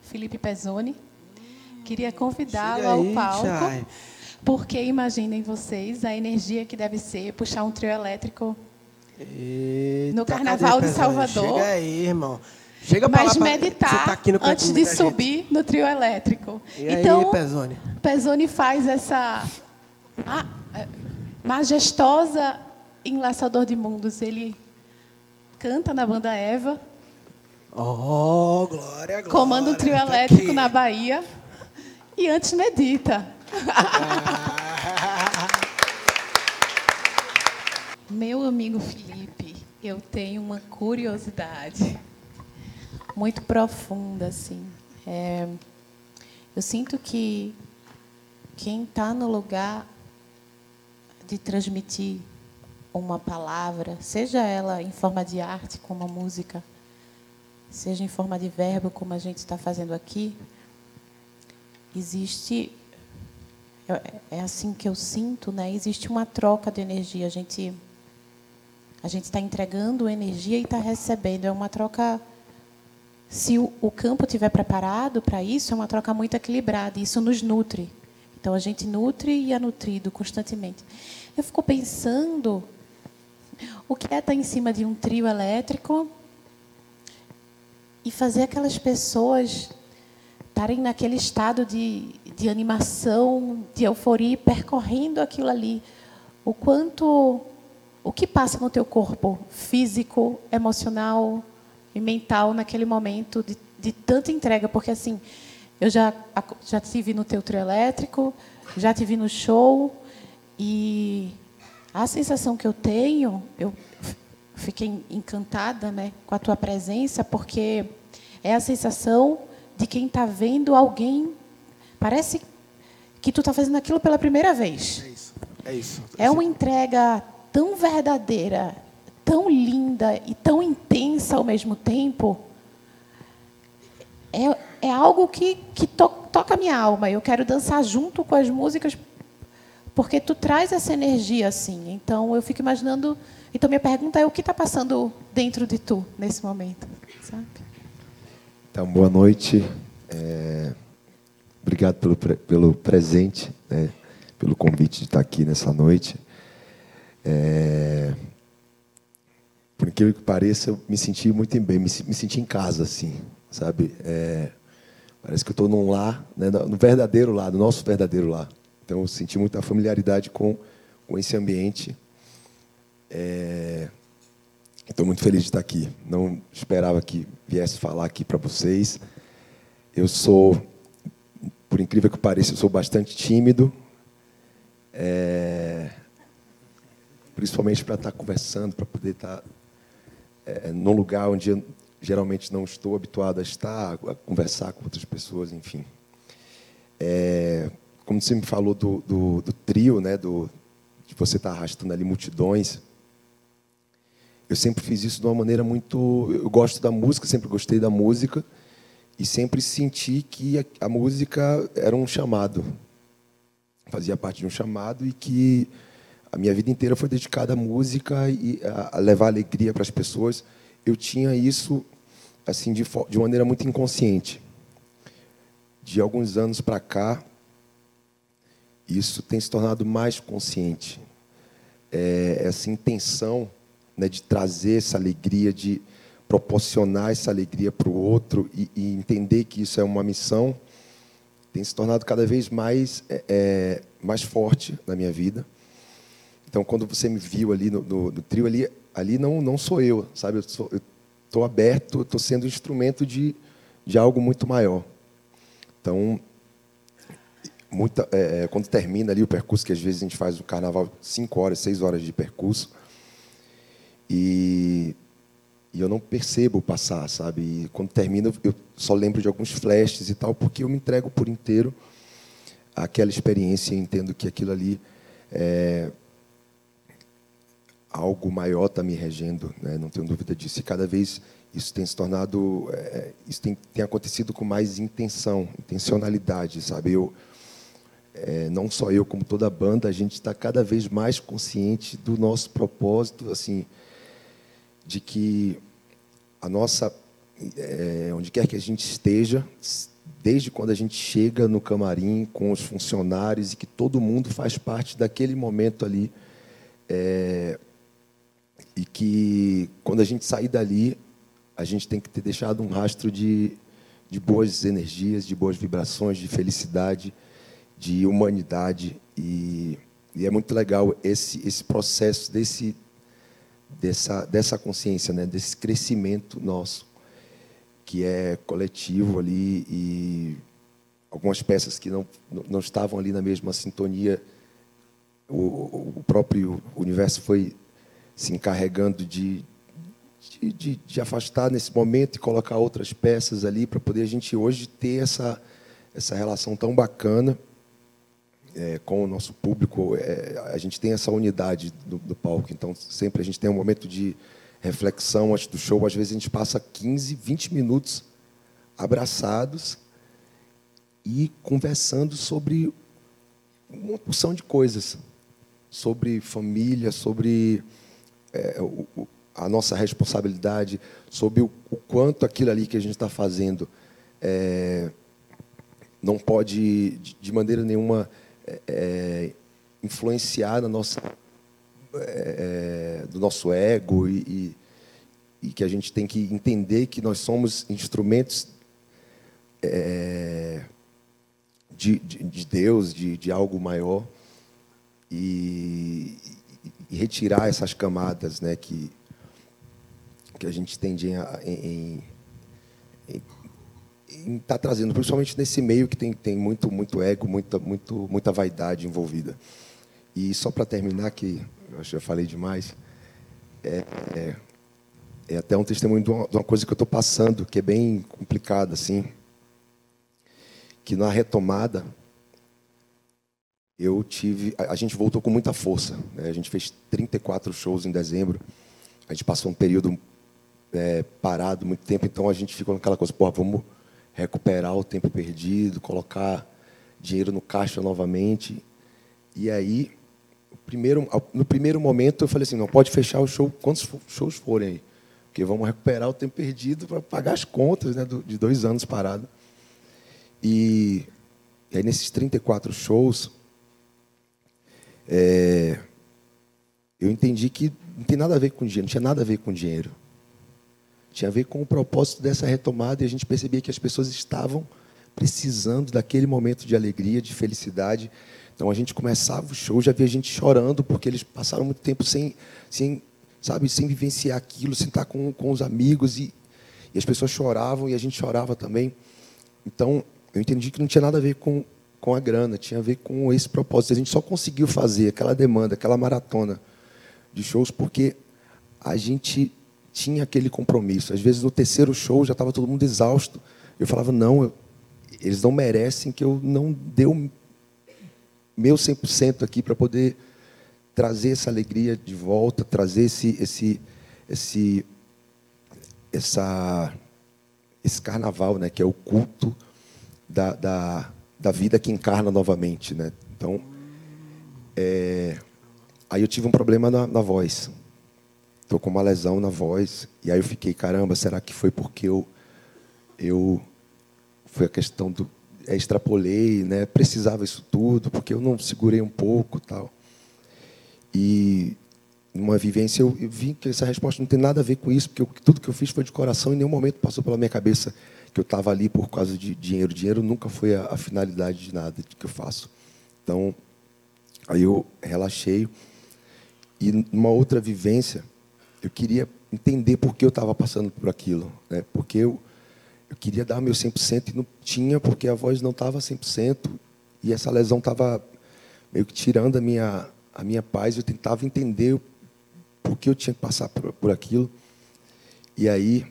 Felipe Pezzoni. Queria convidá-lo ao palco. Porque imaginem vocês a energia que deve ser puxar um trio elétrico Eita, no Carnaval de Salvador. Chega aí, irmão. Chega Mas lá, meditar tá antes de subir gente. no trio elétrico. E então, aí, Pezzoni? Pezzoni faz essa ah, é, majestosa enlaçador de mundos. Ele canta na banda Eva. Oh, glória, glória. Comanda um trio tá elétrico aqui. na Bahia. E antes medita. Meu amigo Felipe, eu tenho uma curiosidade muito profunda, assim. É, eu sinto que quem está no lugar de transmitir uma palavra, seja ela em forma de arte, como a música, seja em forma de verbo, como a gente está fazendo aqui, existe é, é assim que eu sinto, né? Existe uma troca de energia. A gente a gente está entregando energia e está recebendo. É uma troca. Se o, o campo estiver preparado para isso, é uma troca muito equilibrada. Isso nos nutre. Então a gente nutre e é nutrido constantemente. Eu fico pensando o que é estar em cima de um trio elétrico e fazer aquelas pessoas estarem naquele estado de, de animação, de euforia, percorrendo aquilo ali. O quanto, o que passa no teu corpo físico, emocional e mental naquele momento de, de tanta entrega, porque assim, eu já já tive no teu trio elétrico, já tive no show e a sensação que eu tenho, eu fiquei encantada né, com a tua presença, porque é a sensação de quem está vendo alguém. Parece que tu está fazendo aquilo pela primeira vez. É isso. É, isso. é uma entrega tão verdadeira, tão linda e tão intensa ao mesmo tempo. É, é algo que, que to, toca a minha alma. Eu quero dançar junto com as músicas, porque tu traz essa energia assim. Então, eu fico imaginando então, minha pergunta é: o que está passando dentro de tu nesse momento? Sabe? Então, boa noite. É... Obrigado pelo, pelo presente, né? pelo convite de estar aqui nessa noite. É... Por incrível que pareça, eu me senti muito bem, me, me senti em casa, assim, sabe? É... Parece que eu estou num lar, né? no verdadeiro lar, no nosso verdadeiro lar. Então, eu senti muita familiaridade com, com esse ambiente é... Estou muito feliz de estar aqui. Não esperava que viesse falar aqui para vocês. Eu sou, por incrível que pareça, eu sou bastante tímido. É... principalmente para estar conversando, para poder estar é, num lugar onde eu geralmente não estou habituado a estar, a conversar com outras pessoas, enfim. É, como você me falou do, do, do trio, né, do, de você estar arrastando ali multidões, eu sempre fiz isso de uma maneira muito. Eu gosto da música, sempre gostei da música e sempre senti que a, a música era um chamado, fazia parte de um chamado e que a minha vida inteira foi dedicada à música e a, a levar alegria para as pessoas. Eu tinha isso assim de, de maneira muito inconsciente. De alguns anos para cá, isso tem se tornado mais consciente. É, essa intenção né, de trazer essa alegria, de proporcionar essa alegria para o outro e, e, entender que isso é uma missão, tem se tornado cada vez mais, é, é mais forte na minha vida. Então, quando você me viu ali no, no, no trio, ali, ali não, não sou eu, sabe? Eu estou aberto, estou sendo instrumento de, de algo muito maior. Então, muita, é, é, quando termina ali o percurso, que às vezes a gente faz o carnaval cinco horas, seis horas de percurso, e, e eu não percebo passar, sabe? E quando termina, eu só lembro de alguns flashes e tal, porque eu me entrego por inteiro àquela experiência e entendo que aquilo ali é algo maior está me regendo, né? não tenho dúvida disso. E cada vez isso tem se tornado, é, isso tem, tem acontecido com mais intenção, intencionalidade, sabe? Eu, é, não só eu, como toda a banda, a gente está cada vez mais consciente do nosso propósito, assim, de que a nossa, é, onde quer que a gente esteja, desde quando a gente chega no camarim com os funcionários e que todo mundo faz parte daquele momento ali, é, e que quando a gente sair dali, a gente tem que ter deixado um rastro de, de boas energias, de boas vibrações, de felicidade, de humanidade e, e é muito legal esse esse processo desse dessa, dessa consciência, né, desse crescimento nosso, que é coletivo ali e algumas peças que não, não estavam ali na mesma sintonia, o, o próprio universo foi se encarregando de, de, de, de afastar nesse momento e colocar outras peças ali para poder a gente hoje ter essa, essa relação tão bacana é, com o nosso público, é, a gente tem essa unidade do, do, palco. Então, sempre a gente tem um momento de reflexão antes do show. Às vezes a gente passa 15, 20 minutos abraçados e conversando sobre uma porção de coisas. Sobre família, sobre é, o, a nossa responsabilidade, sobre o, o, quanto aquilo ali que a gente está fazendo é, não pode, de, de maneira nenhuma, é, é, influenciar na nossa, é, é, do nosso ego e, e, e, que a gente tem que entender que nós somos instrumentos é, de, de, de, Deus, de, de algo maior e, e, retirar essas camadas né, que, que a gente tende em, em, em está trazendo, principalmente nesse meio que tem, tem muito, muito ego, muita, muito, muita vaidade envolvida. E só para terminar, que eu já falei demais, é, é, é, até um testemunho de uma, de uma coisa que eu estou passando, que é bem complicada, assim, que na retomada eu tive, a, a gente voltou com muita força. Né? A gente fez 34 shows em dezembro. A gente passou um período é, parado muito tempo, então a gente ficou naquela coisa, pô, vamos recuperar o tempo perdido, colocar dinheiro no caixa novamente. E aí, primeiro, no primeiro momento, eu falei assim: não pode fechar o show quantos shows forem aí, porque vamos recuperar o tempo perdido para pagar as contas né, de dois anos parado. E, e aí, nesses 34 shows, é, eu entendi que não tem nada a ver com dinheiro, não tinha nada a ver com dinheiro. Tinha a ver com o propósito dessa retomada e a gente percebia que as pessoas estavam precisando daquele momento de alegria, de felicidade. Então a gente começava o show, já via gente chorando porque eles passaram muito tempo sem, sem sabe, sem vivenciar aquilo, sem estar com, com os amigos e, e as pessoas choravam e a gente chorava também. Então eu entendi que não tinha nada a ver com com a grana, tinha a ver com esse propósito. A gente só conseguiu fazer aquela demanda, aquela maratona de shows porque a gente tinha aquele compromisso. Às vezes, no terceiro show, já estava todo mundo exausto. Eu falava, não, eu, eles não merecem que eu não dê o meu 100% aqui para poder trazer essa alegria de volta, trazer esse, esse, esse, essa, esse carnaval, né, que é o culto da, da, da vida que encarna novamente. Né? Então, é, aí eu tive um problema na, na voz. Estou com uma lesão na voz. E aí eu fiquei, caramba, será que foi porque eu, eu foi a questão do é, extrapolei, né? Precisava isso tudo, porque eu não segurei um pouco, tal. E numa vivência eu, eu vi que essa resposta não tem nada a ver com isso, porque eu, tudo que eu fiz foi de coração, em nenhum momento passou pela minha cabeça que eu estava ali por causa de dinheiro. Dinheiro nunca foi a, a finalidade de nada que eu faço. Então, aí eu relaxei. E numa outra vivência, eu queria entender por que eu estava passando por aquilo. Né? Porque eu, eu queria dar meu 100% e não tinha, porque a voz não estava 100%. E essa lesão estava meio que tirando a minha, a minha paz. Eu tentava entender por que eu tinha que passar por, por aquilo. E aí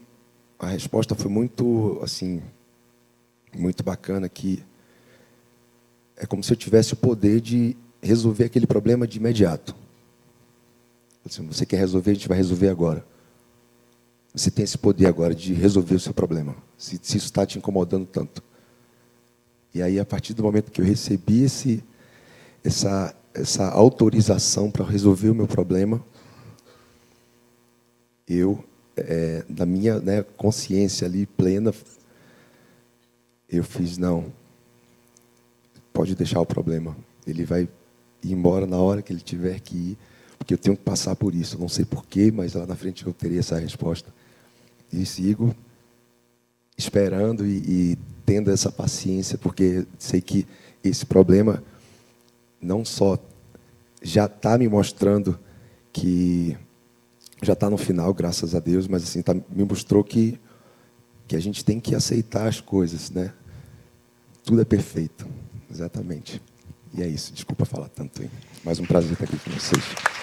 a resposta foi muito assim muito bacana que é como se eu tivesse o poder de resolver aquele problema de imediato. Se você quer resolver, a gente vai resolver agora. Você tem esse poder agora de resolver o seu problema, se, se isso está te incomodando tanto. E aí, a partir do momento que eu recebi esse, essa, essa autorização para resolver o meu problema, eu é, da minha né, consciência ali plena, eu fiz, não, pode deixar o problema. Ele vai ir embora na hora que ele tiver que ir, porque eu tenho que passar por isso. não sei porquê, mas lá na frente eu teria essa resposta. E sigo esperando e, e tendo essa paciência, porque sei que esse problema não só já está me mostrando que já está no final, graças a Deus, mas assim tá, me mostrou que que a gente tem que aceitar as coisas, né? Tudo é perfeito, exatamente. E é isso. Desculpa falar tanto, hein? Mais um prazer estar aqui com vocês.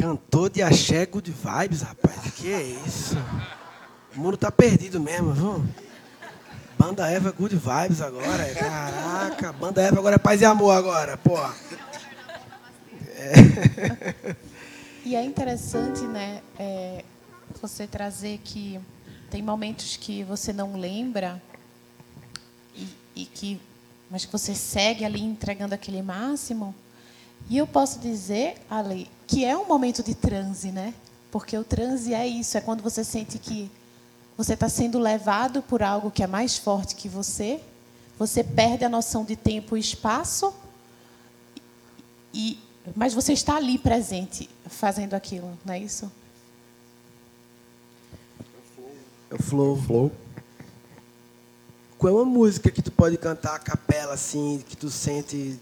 Cantor de axé good vibes, rapaz. Que é isso? O mundo tá perdido mesmo, viu? Banda Eva Good Vibes agora. Caraca, Banda Eva agora é paz e amor agora, porra. É. E é interessante, né, é, você trazer que tem momentos que você não lembra e, e, que, mas que você segue ali entregando aquele máximo. E eu posso dizer, Ali, que é um momento de transe, né? Porque o transe é isso, é quando você sente que você está sendo levado por algo que é mais forte que você, você perde a noção de tempo e espaço, e, mas você está ali presente, fazendo aquilo, não é isso? É o flow. Flow. Qual é uma música que tu pode cantar a capela assim, que tu sente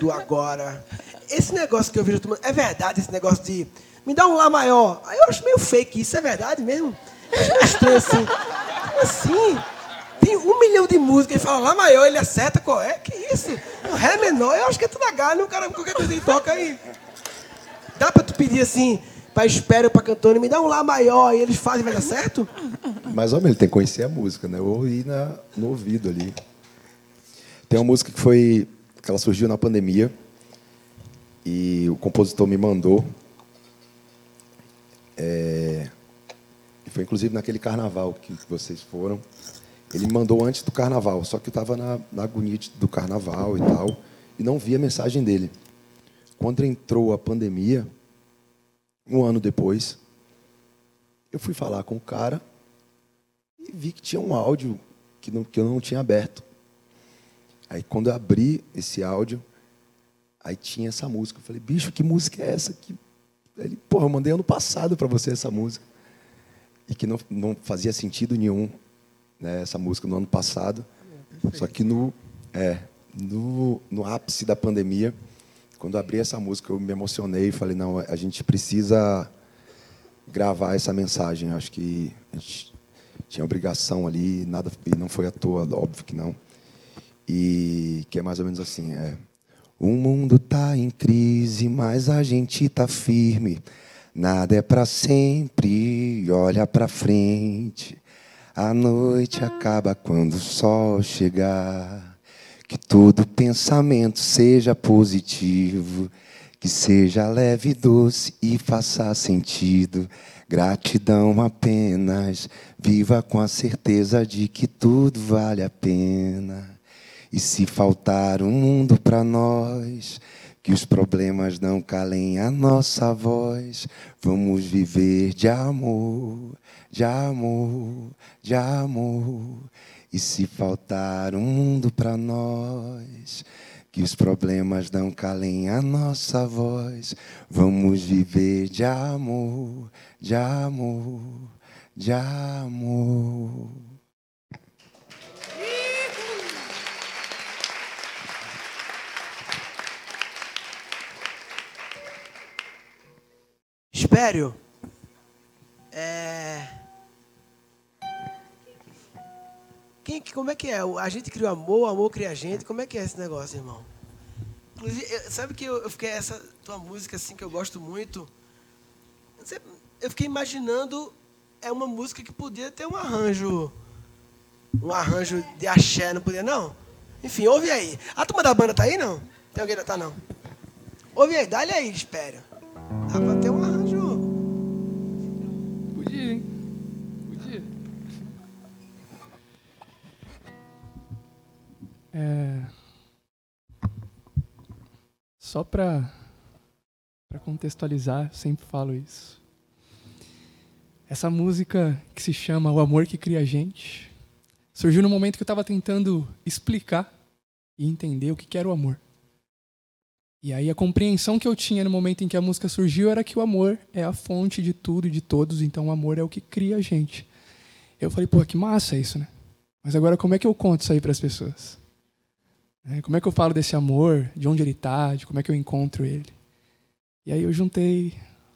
do agora? Esse negócio que eu vejo, é verdade esse negócio de me dá um lá maior. Aí eu acho meio fake, isso é verdade mesmo? estranho assim. Assim? Tem um milhão de músicas, ele fala lá maior, ele acerta qual é? Que isso? O Ré menor, eu acho que é tudo H, não, cara, qualquer coisa ele toca aí. Dá pra tu pedir assim, pra espera, pra cantor, me dá um lá maior e eles fazem, vai dar certo? Mais ou menos, ele tem que conhecer a música, né? Ou ir na, no ouvido ali. Tem uma música que foi. que ela surgiu na pandemia. E o compositor me mandou. É, foi inclusive naquele carnaval que vocês foram. Ele me mandou antes do carnaval, só que eu estava na, na agonia do carnaval e tal, e não vi a mensagem dele. Quando entrou a pandemia, um ano depois, eu fui falar com o cara e vi que tinha um áudio que, não, que eu não tinha aberto. Aí quando eu abri esse áudio, aí tinha essa música. Eu falei, bicho, que música é essa? Que... Ele, pô, eu mandei ano passado para você essa música e que não, não fazia sentido nenhum né, essa música no ano passado. É, Só que no, é, no, no ápice da pandemia, quando abri essa música, eu me emocionei e falei, não, a gente precisa gravar essa mensagem. Acho que a gente tinha obrigação ali, nada, e não foi à toa, óbvio que não. E que é mais ou menos assim, é. O mundo tá em crise, mas a gente tá firme. Nada é para sempre, olha para frente. A noite acaba quando o sol chegar. Que todo pensamento seja positivo, que seja leve e doce e faça sentido. Gratidão apenas, viva com a certeza de que tudo vale a pena. E se faltar um mundo para nós, que os problemas não calem a nossa voz, vamos viver de amor, de amor, de amor. E se faltar um mundo para nós, que os problemas não calem a nossa voz, vamos viver de amor, de amor, de amor. Espério, é... Quem, como é que é? A gente cria o amor, o amor cria a gente. Como é que é esse negócio, irmão? Inclusive, sabe que eu, eu fiquei essa tua música assim que eu gosto muito. Eu fiquei imaginando é uma música que podia ter um arranjo, um arranjo de axé, não podia não? Enfim, ouve aí. A turma da banda tá aí não? Tem alguém que tá não? Ouve aí, dá-lhe aí, espera. Dá pra ter É... Só para contextualizar, sempre falo isso. Essa música que se chama O Amor que Cria a Gente surgiu no momento que eu estava tentando explicar e entender o que era o amor. E aí a compreensão que eu tinha no momento em que a música surgiu era que o amor é a fonte de tudo e de todos, então o amor é o que cria a gente. Eu falei, pô, que massa isso, né? Mas agora como é que eu conto isso aí para as pessoas? É, como é que eu falo desse amor, de onde ele está, de como é que eu encontro ele? E aí eu juntei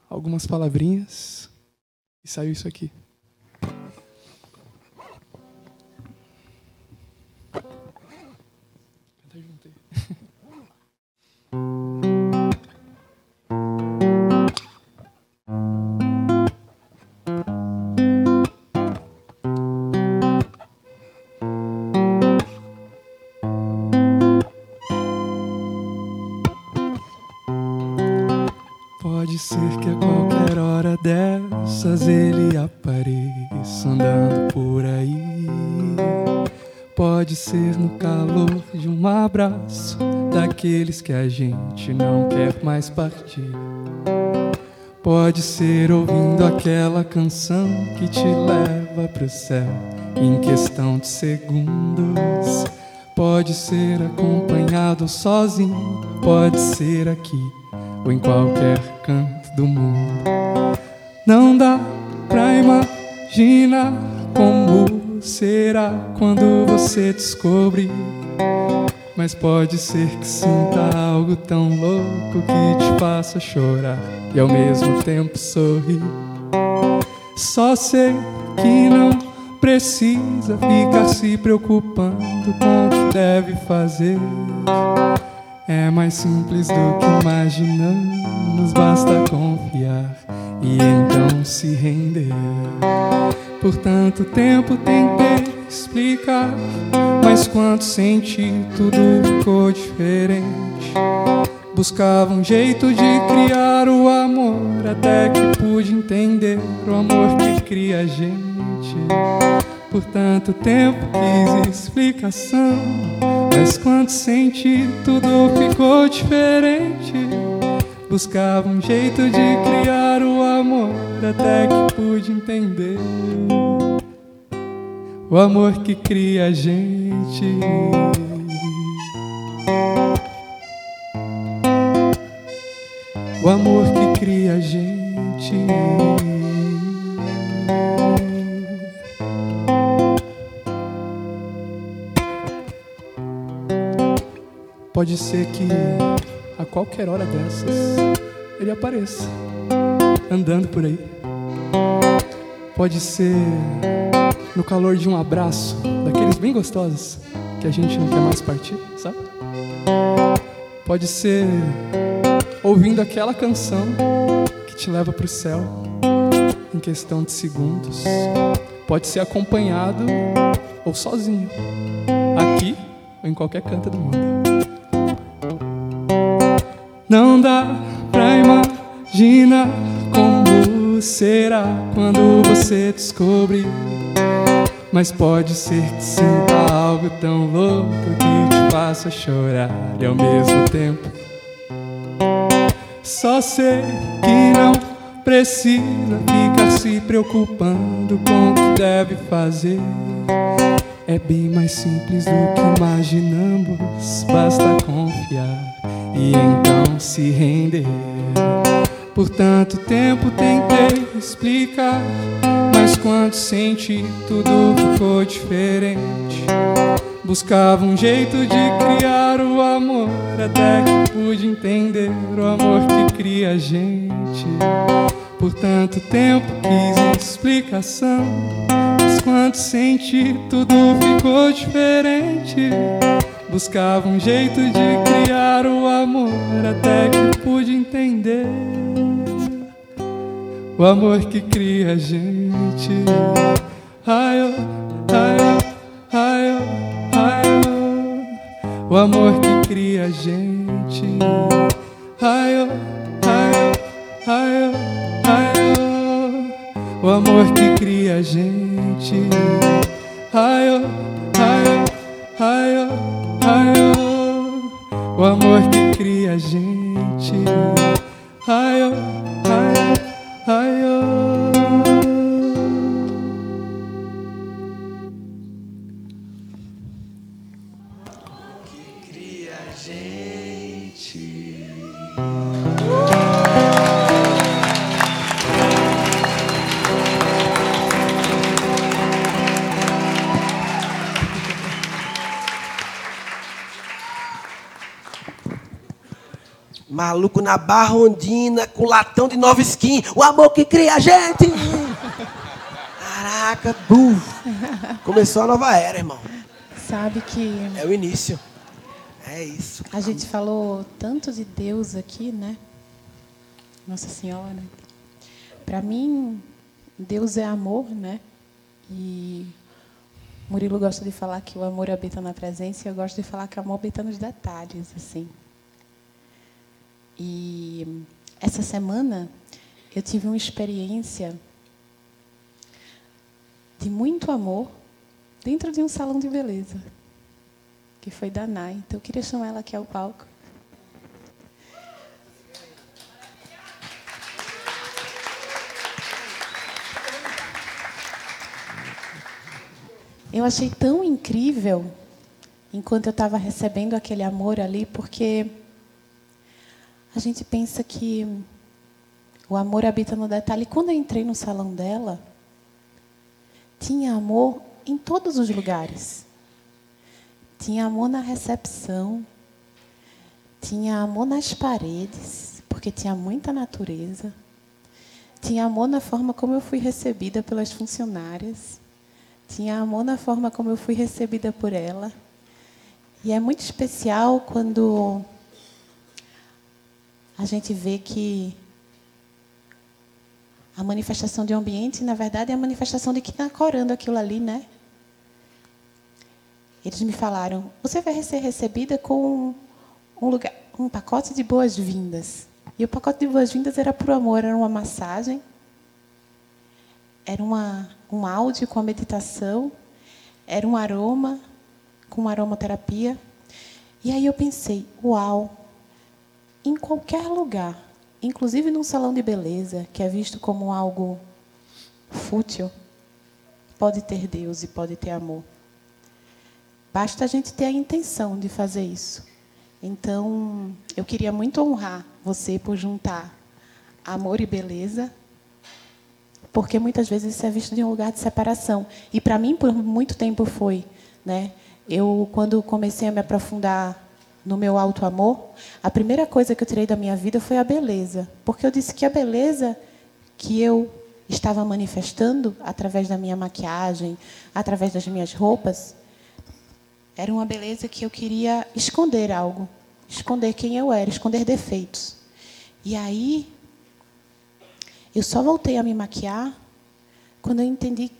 algumas palavrinhas e saiu isso aqui. Que a gente não quer mais partir. Pode ser ouvindo aquela canção que te leva pro céu em questão de segundos. Pode ser acompanhado sozinho, pode ser aqui ou em qualquer canto do mundo. Não dá pra imaginar como será quando você descobrir. Mas pode ser que sinta algo tão louco que te faça chorar e ao mesmo tempo sorrir. Só sei que não precisa ficar se preocupando com o que deve fazer. É mais simples do que imaginamos, basta confiar e então se render. Por tanto tempo tentei explicar, mas quando senti tudo ficou diferente. Buscava um jeito de criar o amor, até que pude entender o amor que cria a gente. Por tanto tempo quis explicação, mas quando senti tudo ficou diferente. Buscava um jeito de criar o amor, até que pude entender o amor que cria a gente. O amor que cria a gente. Pode ser que a qualquer hora dessas ele apareça andando por aí. Pode ser no calor de um abraço, daqueles bem gostosos. que a gente não quer mais partir, sabe? Pode ser ouvindo aquela canção que te leva para o céu em questão de segundos. Pode ser acompanhado ou sozinho, aqui ou em qualquer canto do mundo. Não dá pra imaginar como será quando você descobrir. Mas pode ser que sinta algo tão louco que te faça chorar e ao mesmo tempo. Só sei que não precisa ficar se preocupando com o que deve fazer. É bem mais simples do que imaginamos, basta confiar e então se render. Por tanto tempo tentei explicar, mas quando senti tudo ficou diferente. Buscava um jeito de criar o amor, até que pude entender o amor que cria a gente. Por tanto tempo quis explicação, mas quando senti tudo ficou diferente. Buscava um jeito de criar o amor, até que pude entender o amor que cria a gente. Ai, oh, ai, oh, ai, oh, ai, oh. O amor que cria a gente. Ai, oh, ai, oh, ai, oh, ai, oh. O amor que cria a gente. Ai, oh, ai, oh, ai, oh, ai, oh. O amor que cria a gente. Ai, oh, ai, oh. Ai, Que Maluco na barra ondina, com latão de nova skin. O amor que cria a gente. Caraca, buf. Começou a nova era, irmão. Sabe que É o início. É isso. a gente falou tanto de Deus aqui, né? Nossa Senhora. Para mim, Deus é amor, né? E Murilo gosta de falar que o amor habita na presença e eu gosto de falar que o amor habita nos detalhes, assim. E essa semana eu tive uma experiência de muito amor dentro de um salão de beleza, que foi da Nai. Então eu queria chamar ela aqui ao palco. Eu achei tão incrível enquanto eu estava recebendo aquele amor ali, porque a gente pensa que o amor habita no detalhe. Quando eu entrei no salão dela, tinha amor em todos os lugares. Tinha amor na recepção, tinha amor nas paredes, porque tinha muita natureza. Tinha amor na forma como eu fui recebida pelas funcionárias. Tinha amor na forma como eu fui recebida por ela. E é muito especial quando a gente vê que a manifestação de um ambiente, na verdade, é a manifestação de quem está corando aquilo ali, né? Eles me falaram: você vai ser recebida com um, lugar, um pacote de boas-vindas. E o pacote de boas-vindas era por amor, era uma massagem, era uma, um áudio com a meditação, era um aroma com aromaterapia. E aí eu pensei: uau, em qualquer lugar, inclusive num salão de beleza, que é visto como algo fútil, pode ter Deus e pode ter amor. Basta a gente ter a intenção de fazer isso. Então, eu queria muito honrar você por juntar amor e beleza, porque muitas vezes isso é visto de um lugar de separação. E para mim, por muito tempo foi, né? Eu, quando comecei a me aprofundar no meu alto amor, a primeira coisa que eu tirei da minha vida foi a beleza, porque eu disse que a beleza que eu estava manifestando através da minha maquiagem, através das minhas roupas, era uma beleza que eu queria esconder algo, esconder quem eu era, esconder defeitos. E aí, eu só voltei a me maquiar quando eu entendi,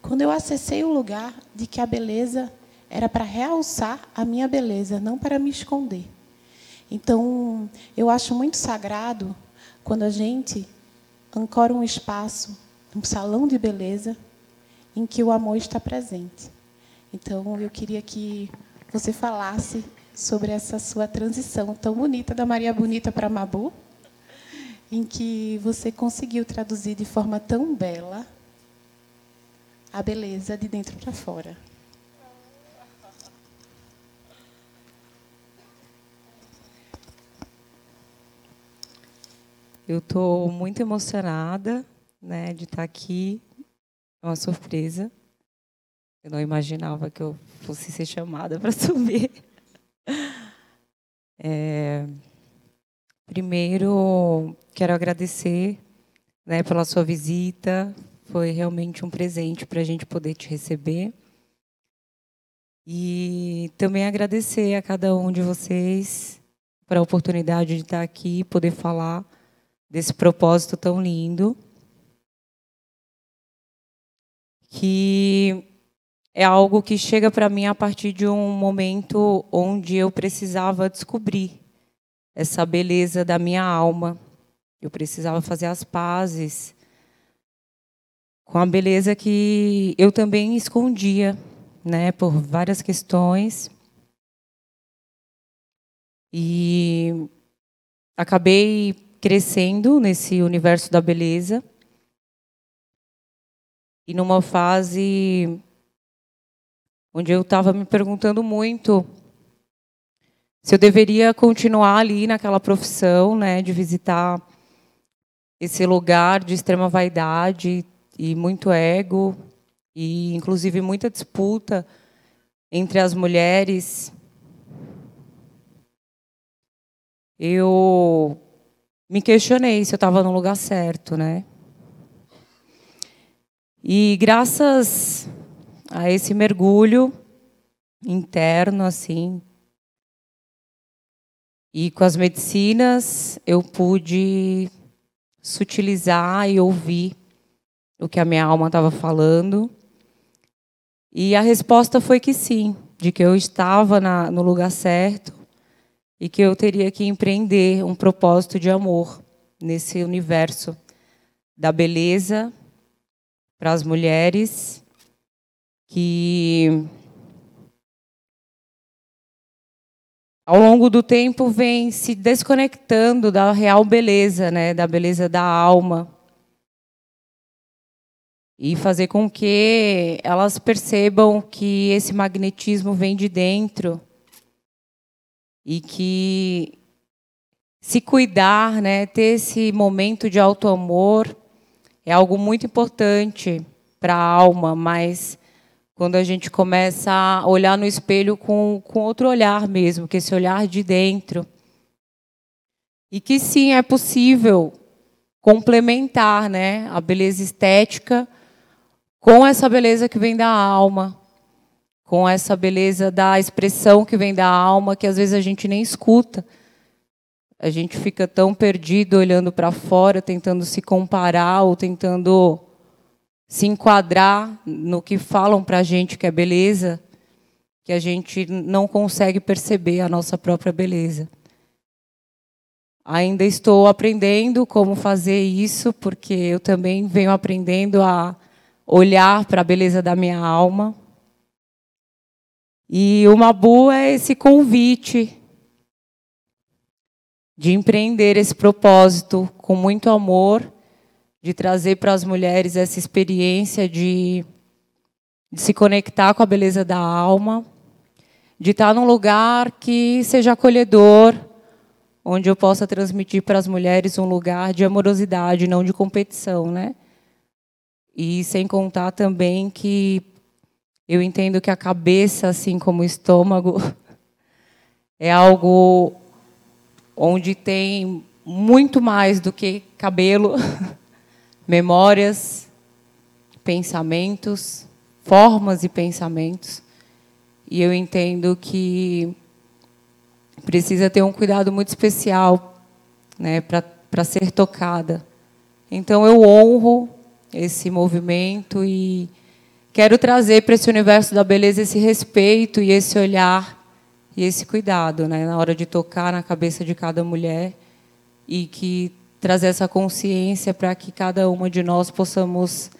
quando eu acessei o lugar de que a beleza era para realçar a minha beleza, não para me esconder. Então, eu acho muito sagrado quando a gente ancora um espaço, um salão de beleza, em que o amor está presente. Então, eu queria que você falasse sobre essa sua transição tão bonita da Maria Bonita para Mabu, em que você conseguiu traduzir de forma tão bela a beleza de dentro para fora. Eu estou muito emocionada né, de estar aqui. É uma surpresa. Eu não imaginava que eu fosse ser chamada para subir. É, primeiro, quero agradecer né, pela sua visita. Foi realmente um presente para a gente poder te receber. E também agradecer a cada um de vocês para a oportunidade de estar aqui e poder falar desse propósito tão lindo. Que é algo que chega para mim a partir de um momento onde eu precisava descobrir essa beleza da minha alma. Eu precisava fazer as pazes com a beleza que eu também escondia, né, por várias questões. E acabei crescendo nesse universo da beleza. E numa fase onde eu estava me perguntando muito se eu deveria continuar ali naquela profissão, né, de visitar esse lugar de extrema vaidade e muito ego e inclusive muita disputa entre as mulheres. Eu me questionei se eu estava no lugar certo, né? E graças a esse mergulho interno, assim, e com as medicinas eu pude sutilizar e ouvir o que a minha alma estava falando. E a resposta foi que sim, de que eu estava na, no lugar certo e que eu teria que empreender um propósito de amor nesse universo da beleza para as mulheres que ao longo do tempo vem se desconectando da real beleza, né, da beleza da alma. E fazer com que elas percebam que esse magnetismo vem de dentro e que se cuidar, né, ter esse momento de auto amor é algo muito importante para a alma, mas quando a gente começa a olhar no espelho com, com outro olhar mesmo, que esse olhar de dentro. E que sim, é possível complementar né, a beleza estética com essa beleza que vem da alma, com essa beleza da expressão que vem da alma, que às vezes a gente nem escuta. A gente fica tão perdido olhando para fora, tentando se comparar ou tentando se enquadrar no que falam para a gente que é beleza, que a gente não consegue perceber a nossa própria beleza. Ainda estou aprendendo como fazer isso, porque eu também venho aprendendo a olhar para a beleza da minha alma. E o Mabu é esse convite de empreender esse propósito com muito amor de trazer para as mulheres essa experiência de, de se conectar com a beleza da alma, de estar num lugar que seja acolhedor, onde eu possa transmitir para as mulheres um lugar de amorosidade, não de competição, né? E sem contar também que eu entendo que a cabeça, assim como o estômago, é algo onde tem muito mais do que cabelo. memórias, pensamentos, formas e pensamentos. E eu entendo que precisa ter um cuidado muito especial né, para ser tocada. Então, eu honro esse movimento e quero trazer para esse universo da beleza esse respeito e esse olhar e esse cuidado, né, na hora de tocar na cabeça de cada mulher e que trazer essa consciência para que cada uma de nós possamos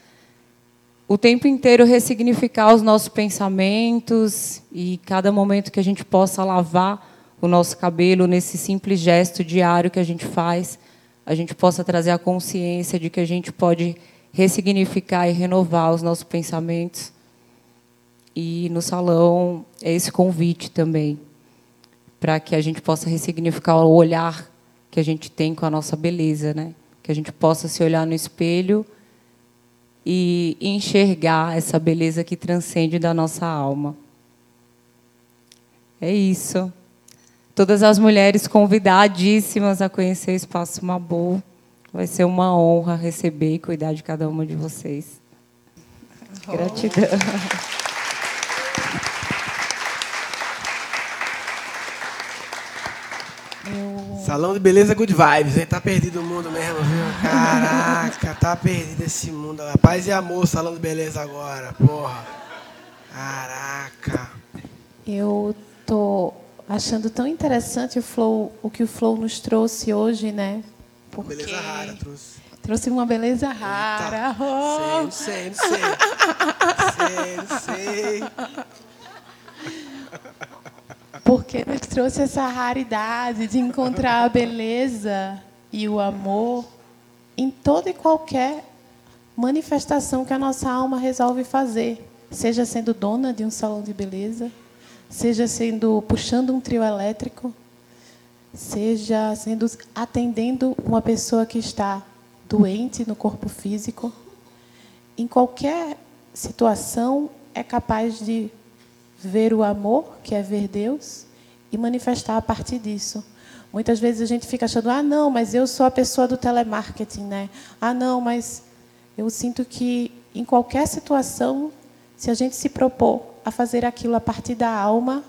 o tempo inteiro ressignificar os nossos pensamentos e cada momento que a gente possa lavar o nosso cabelo nesse simples gesto diário que a gente faz, a gente possa trazer a consciência de que a gente pode ressignificar e renovar os nossos pensamentos. E no salão é esse convite também para que a gente possa ressignificar o olhar que a gente tem com a nossa beleza, né? Que a gente possa se olhar no espelho e enxergar essa beleza que transcende da nossa alma. É isso. Todas as mulheres convidadíssimas a conhecer o Espaço Mabu. Vai ser uma honra receber e cuidar de cada uma de vocês. Gratidão. Salão de beleza good vibes, hein? Tá perdido o mundo mesmo, viu? Caraca, tá perdido esse mundo. Paz e amor, salão de beleza agora, porra. Caraca. Eu tô achando tão interessante o flow, o que o flow nos trouxe hoje, né? Porque beleza rara trouxe. Trouxe uma beleza rara. Oh. Sei, sei, sei. sei, sei. Porque nos trouxe essa raridade de encontrar a beleza e o amor em toda e qualquer manifestação que a nossa alma resolve fazer, seja sendo dona de um salão de beleza, seja sendo puxando um trio elétrico, seja sendo atendendo uma pessoa que está doente no corpo físico. Em qualquer situação é capaz de ver o amor, que é ver Deus, e manifestar a partir disso. Muitas vezes a gente fica achando, ah, não, mas eu sou a pessoa do telemarketing, né? Ah, não, mas eu sinto que em qualquer situação, se a gente se propor a fazer aquilo a partir da alma,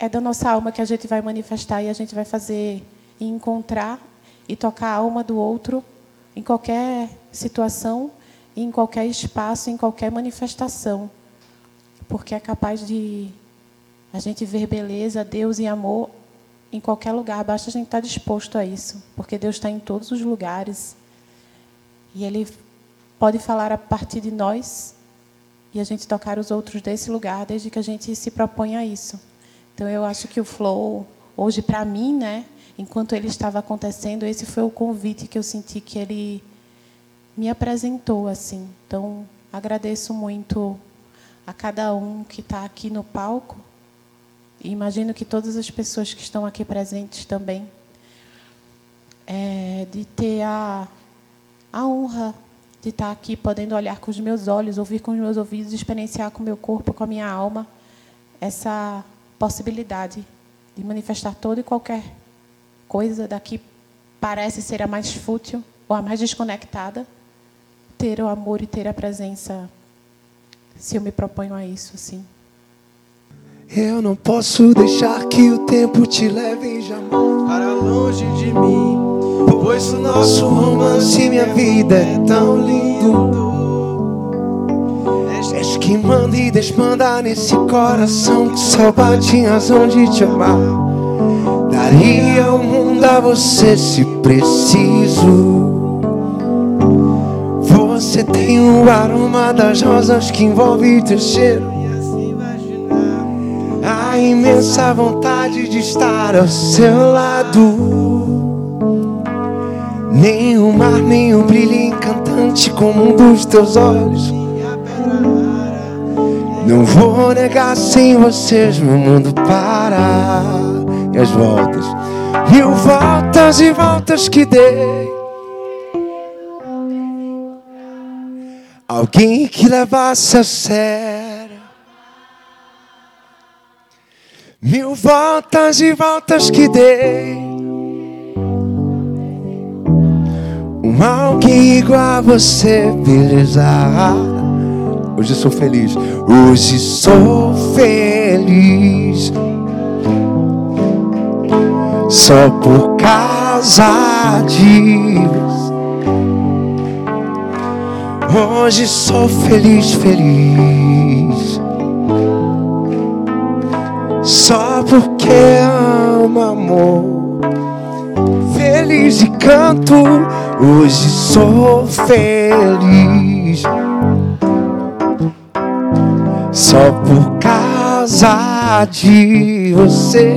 é da nossa alma que a gente vai manifestar e a gente vai fazer e encontrar e tocar a alma do outro em qualquer situação, em qualquer espaço, em qualquer manifestação. Porque é capaz de a gente ver beleza, Deus e amor em qualquer lugar, basta a gente estar disposto a isso, porque Deus está em todos os lugares. E Ele pode falar a partir de nós e a gente tocar os outros desse lugar, desde que a gente se proponha a isso. Então eu acho que o flow hoje para mim, né, enquanto ele estava acontecendo, esse foi o convite que eu senti que ele me apresentou assim. Então agradeço muito a cada um que está aqui no palco. E imagino que todas as pessoas que estão aqui presentes também. É, de ter a, a honra de estar aqui podendo olhar com os meus olhos, ouvir com os meus ouvidos, experienciar com o meu corpo, com a minha alma, essa possibilidade de manifestar toda e qualquer coisa daqui parece ser a mais fútil ou a mais desconectada, ter o amor e ter a presença se eu me proponho a isso, sim. Eu não posso deixar que o tempo te leve jamais para longe de mim, pois o nosso romance e minha vida é tão lindo. És que manda e desmanda nesse coração que só bate em razão de te amar. Daria o mundo a você se preciso. Você tem o aroma das rosas que envolve teu cheiro. A imensa vontade de estar ao seu lado. Nem o mar, nem o brilho encantante como um dos teus olhos. Não vou negar sem vocês, meu mundo para. E as voltas, mil voltas e voltas que dei. Alguém que levasse a sério Mil voltas e voltas que dei Um alguém igual a você, beleza Hoje sou feliz. Hoje sou feliz. Só por causa disso. Hoje sou feliz, feliz. Só porque amo amor. Feliz e canto. Hoje sou feliz. Só por causa de você.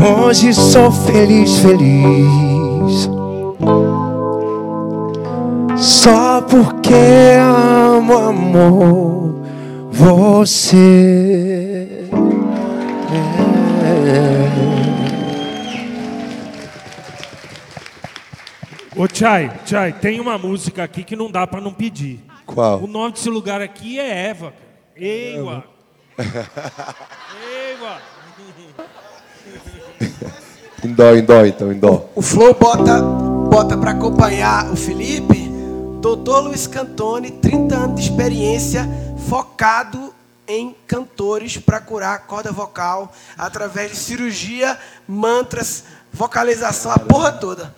Hoje sou feliz, feliz. Só porque amo, amor, você. Ô, Tchai, Tchai, tem uma música aqui que não dá pra não pedir. Qual? O nome desse lugar aqui é Eva. Eiwa. Eiwa. Indó, indó, então, indó. O Flow bota, bota para acompanhar o Felipe, Doutor Luiz Cantone, 30 anos de experiência, focado em cantores para curar corda vocal, através de cirurgia, mantras, vocalização, a porra toda.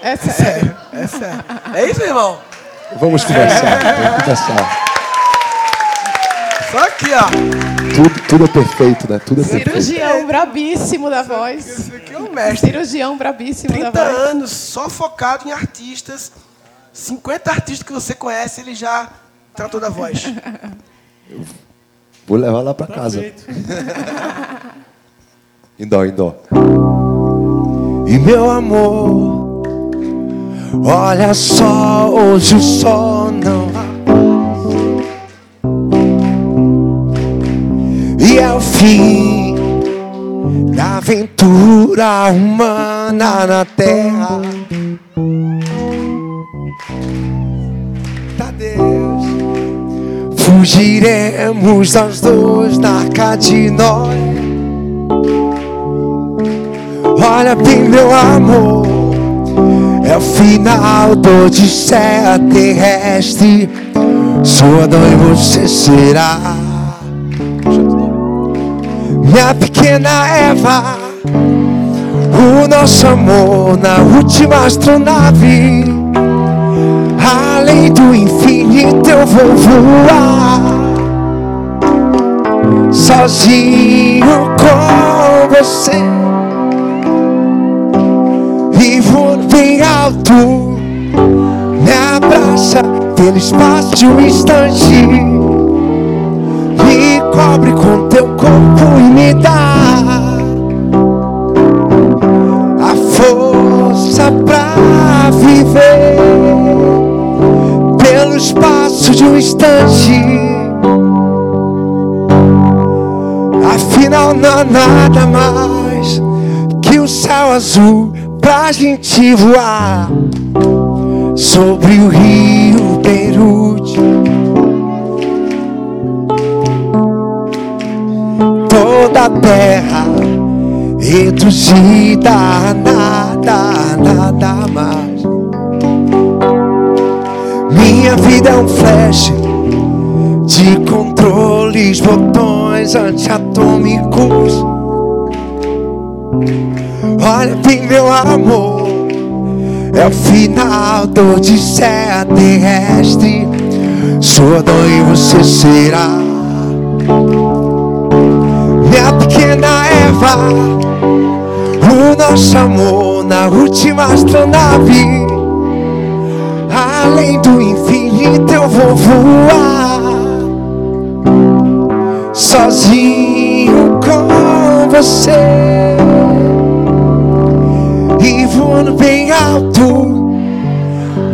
É sério. É sério. É isso, irmão? Vamos conversar, vamos conversar. Só aqui, ó. Tudo, tudo é perfeito, né? Tudo é perfeito. Cirurgião brabíssimo da voz. Esse aqui é o mestre. Cirurgião brabíssimo 30 da voz. anos só focado em artistas. 50 artistas que você conhece, ele já tratou da voz. Vou levar lá pra casa. Indó, indó. E meu amor, olha só, hoje o sol não E é o fim da aventura humana na terra. Tá Deus, fugiremos nós dois na arca de nós. Olha bem, meu amor, é o final do odisseia terrestre. Sua noiva você será. Minha pequena Eva, o nosso amor na última astronave. Além do infinito eu vou voar sozinho com você. Vou bem alto, me abraça pelo espaço de um instante. Me cobre com teu corpo e me dá a força pra viver pelo espaço de um instante. Afinal, não há nada mais que o céu azul pra gente voar sobre o rio Beirute. Toda a terra reduzida a nada, nada mais. Minha vida é um flash de controles, botões antiatômicos. Olha bem, meu amor, é o final do odisseia terrestre. Sua noiva você será. Minha pequena Eva, o nosso amor na última astronave. Além do infinito eu vou voar sozinho com você e voando bem alto.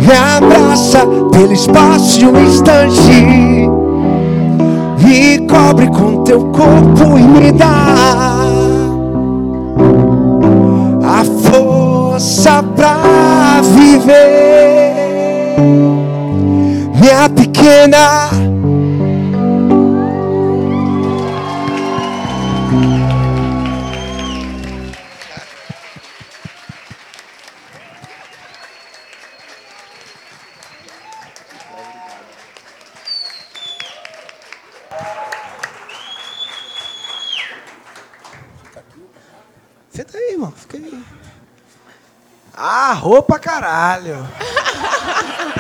Me abraça pelo espaço de um instante, me cobre com teu corpo e me dá a força pra viver, minha pequena. Senta aí, irmão. Fica aí. Ah, roupa caralho.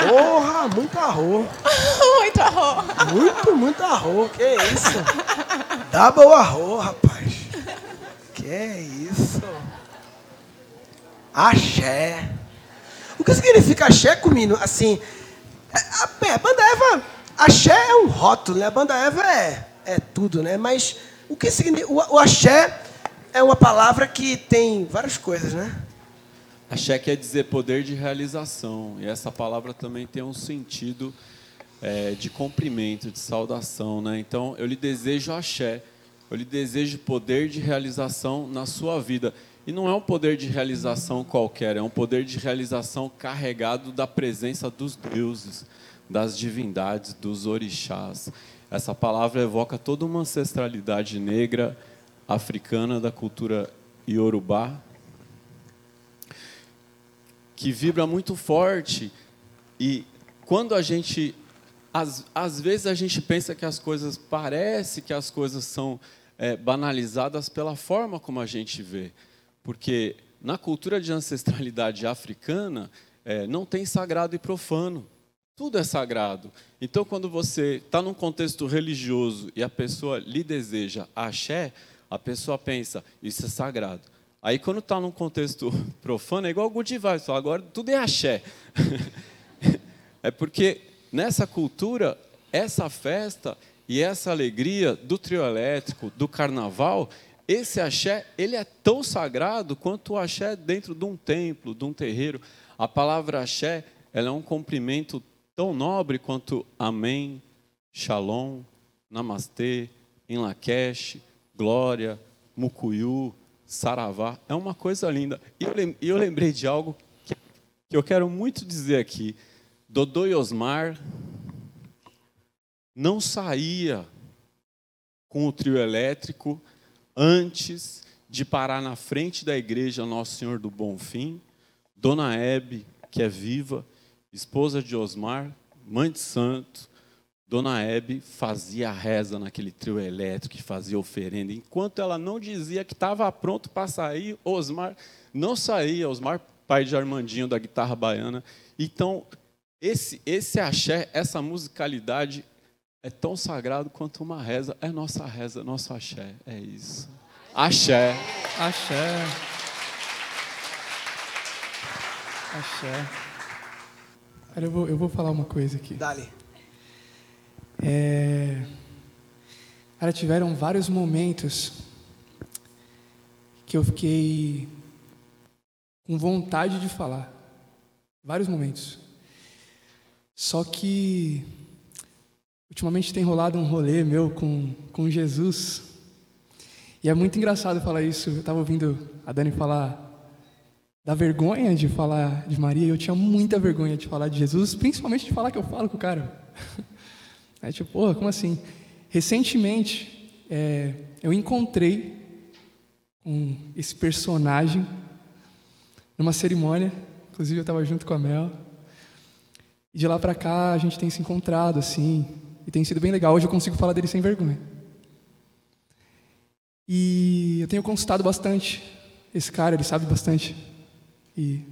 Porra, muito arroz. muito arroz. Muito, muito arroz. Que isso? Double arroz, rapaz. Que isso? Axé. O que significa axé, Comino? Assim, é, a, a banda Eva, axé é um rótulo, né? A banda Eva é, é tudo, né? Mas o que significa... O, o axé é uma palavra que tem várias coisas, né? Axé quer dizer poder de realização. E essa palavra também tem um sentido é, de cumprimento, de saudação. Né? Então, eu lhe desejo axé. Eu lhe desejo poder de realização na sua vida. E não é um poder de realização qualquer, é um poder de realização carregado da presença dos deuses, das divindades, dos orixás. Essa palavra evoca toda uma ancestralidade negra, africana, da cultura iorubá, que vibra muito forte. E quando a gente. Às, às vezes a gente pensa que as coisas. Parece que as coisas são é, banalizadas pela forma como a gente vê. Porque na cultura de ancestralidade africana, é, não tem sagrado e profano. Tudo é sagrado. Então, quando você está num contexto religioso e a pessoa lhe deseja axé, a pessoa pensa, isso é sagrado. Aí, quando está num contexto profano, é igual good vibes, agora tudo é axé. é porque nessa cultura, essa festa e essa alegria do trio elétrico, do carnaval, esse axé, ele é tão sagrado quanto o axé dentro de um templo, de um terreiro. A palavra axé, ela é um cumprimento tão nobre quanto amém, shalom, namastê, em Lakesh, glória, mucuyu, saravá. É uma coisa linda. E eu lembrei de algo que eu quero muito dizer aqui. Dodô e Osmar não saía com o trio elétrico antes de parar na frente da igreja Nosso Senhor do Bom Fim, Dona Hebe, que é viva, esposa de Osmar, mãe de santo, Dona Hebe fazia a reza naquele trio elétrico, fazia oferenda. Enquanto ela não dizia que estava pronto para sair, Osmar não saía. Osmar, pai de Armandinho da guitarra baiana. Então, esse, esse axé, essa musicalidade é tão sagrado quanto uma reza. É nossa reza, nosso axé. É isso. Axé. Axé. Axé. Cara, eu vou, eu vou falar uma coisa aqui. Dali. É... Cara, tiveram vários momentos que eu fiquei com vontade de falar. Vários momentos. Só que ultimamente tem rolado um rolê meu com, com Jesus. E é muito engraçado falar isso. Eu estava ouvindo a Dani falar da vergonha de falar de Maria. Eu tinha muita vergonha de falar de Jesus, principalmente de falar que eu falo com o cara. Tipo, porra, como assim? Recentemente, é, eu encontrei um, esse personagem numa cerimônia, inclusive eu estava junto com a Mel. E de lá para cá a gente tem se encontrado assim, e tem sido bem legal. Hoje eu consigo falar dele sem vergonha. E eu tenho consultado bastante esse cara, ele sabe bastante. E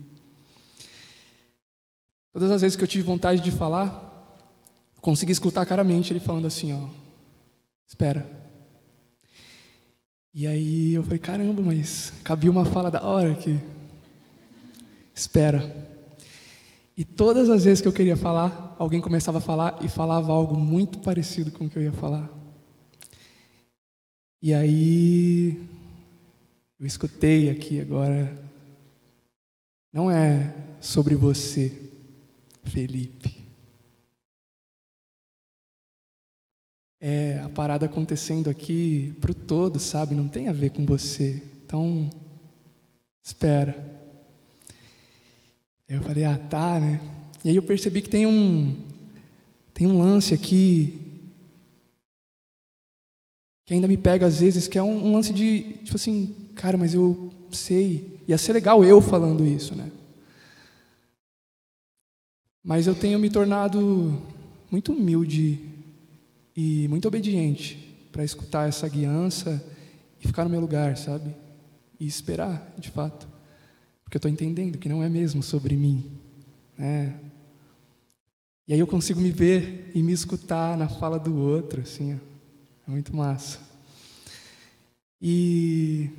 todas as vezes que eu tive vontade de falar, consegui escutar claramente ele falando assim, ó, espera. E aí eu falei, caramba, mas cabia uma fala da hora aqui. Espera. E todas as vezes que eu queria falar, alguém começava a falar e falava algo muito parecido com o que eu ia falar. E aí eu escutei aqui agora. Não é sobre você, Felipe. É a parada acontecendo aqui para o todo, sabe? Não tem a ver com você. Então, espera. Eu falei, ah, tá, né? E aí eu percebi que tem um tem um lance aqui que ainda me pega às vezes, que é um, um lance de tipo assim, cara, mas eu sei. Ia ser legal eu falando isso, né? Mas eu tenho me tornado muito humilde e muito obediente para escutar essa guiança e ficar no meu lugar, sabe? e esperar, de fato. Porque eu estou entendendo que não é mesmo sobre mim. Né? E aí eu consigo me ver e me escutar na fala do outro, assim, ó. é muito massa. E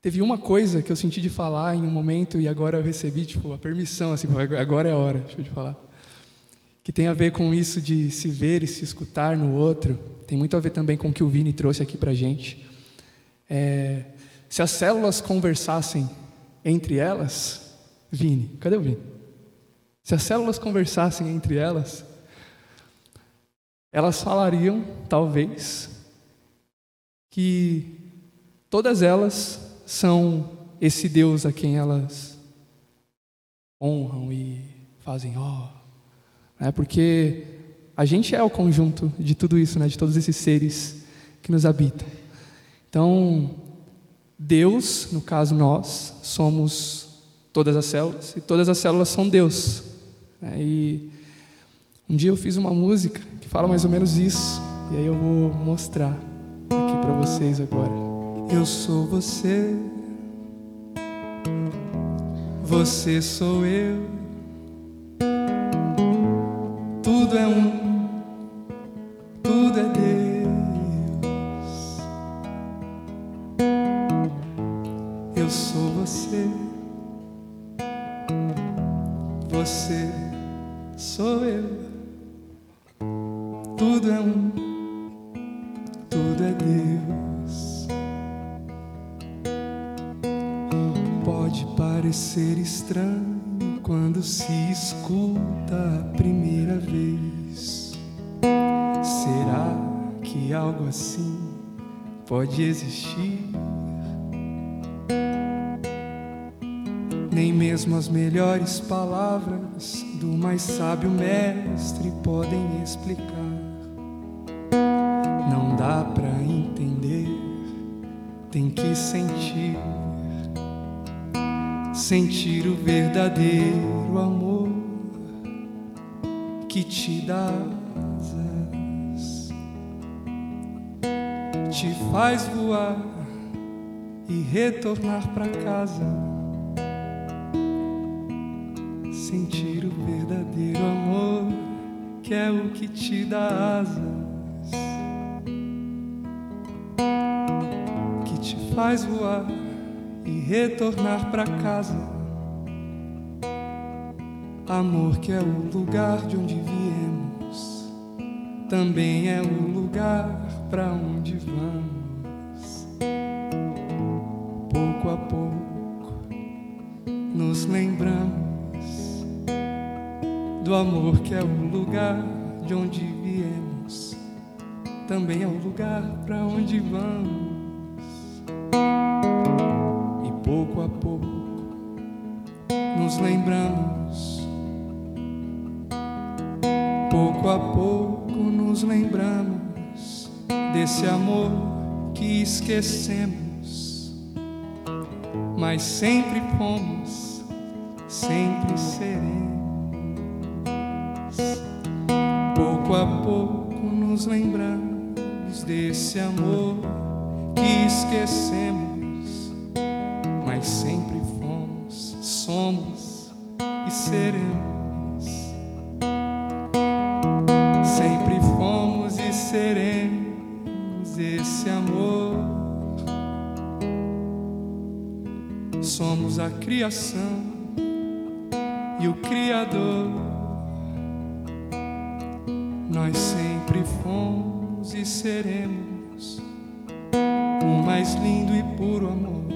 teve uma coisa que eu senti de falar em um momento e agora eu recebi tipo a permissão, assim, agora é a hora, deixa eu te falar, que tem a ver com isso de se ver e se escutar no outro. Tem muito a ver também com o que o Vini trouxe aqui para gente. É, se as células conversassem entre elas, Vini, cadê o Vini? Se as células conversassem entre elas, elas falariam, talvez, que todas elas são esse Deus a quem elas honram e fazem ó. Oh, né? Porque a gente é o conjunto de tudo isso, né? de todos esses seres que nos habitam. Então, Deus, no caso nós, somos todas as células, e todas as células são Deus. É, e um dia eu fiz uma música que fala mais ou menos isso, e aí eu vou mostrar aqui para vocês agora. Eu sou você, você sou eu, tudo é um, tudo é Deus. Eu sou você, você sou eu. Tudo é um, tudo é Deus. Pode parecer estranho quando se escuta a primeira vez. Será que algo assim pode existir? Nem mesmo as melhores palavras do mais sábio mestre podem explicar. Não dá para entender, tem que sentir. Sentir o verdadeiro amor que te dá asas, te faz voar e retornar para casa. Sentir o verdadeiro amor, que é o que te dá asas, que te faz voar retornar para casa. Amor que é o lugar de onde viemos, também é o lugar para onde vamos. Pouco a pouco nos lembramos do amor que é o lugar de onde viemos, também é o lugar para onde vamos. Lembramos, pouco a pouco nos lembramos desse amor que esquecemos, mas sempre fomos, sempre seremos. pouco a pouco nos lembramos desse amor que esquecemos, seremos. Sempre fomos e seremos esse amor. Somos a criação e o Criador nós sempre fomos e seremos o mais lindo e puro amor.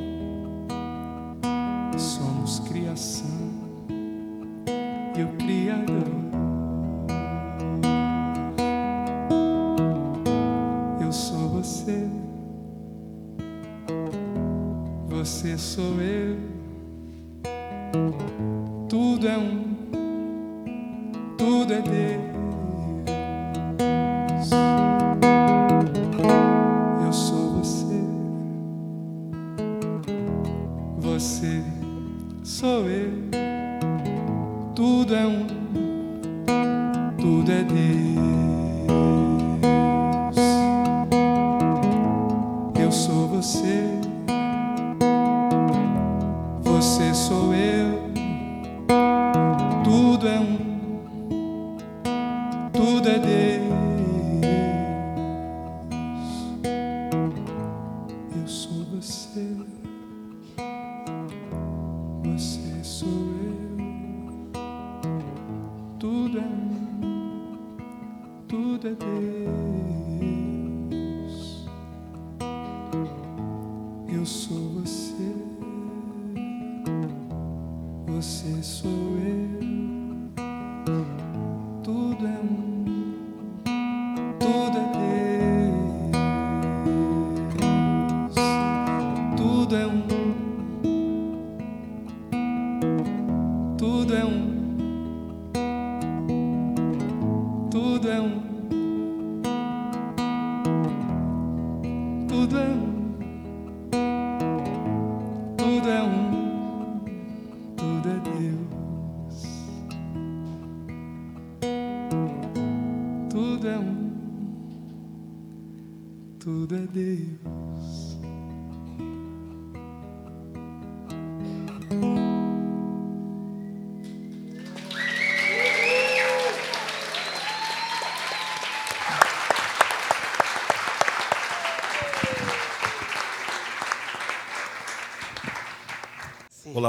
Eu sou você. Você sou eu.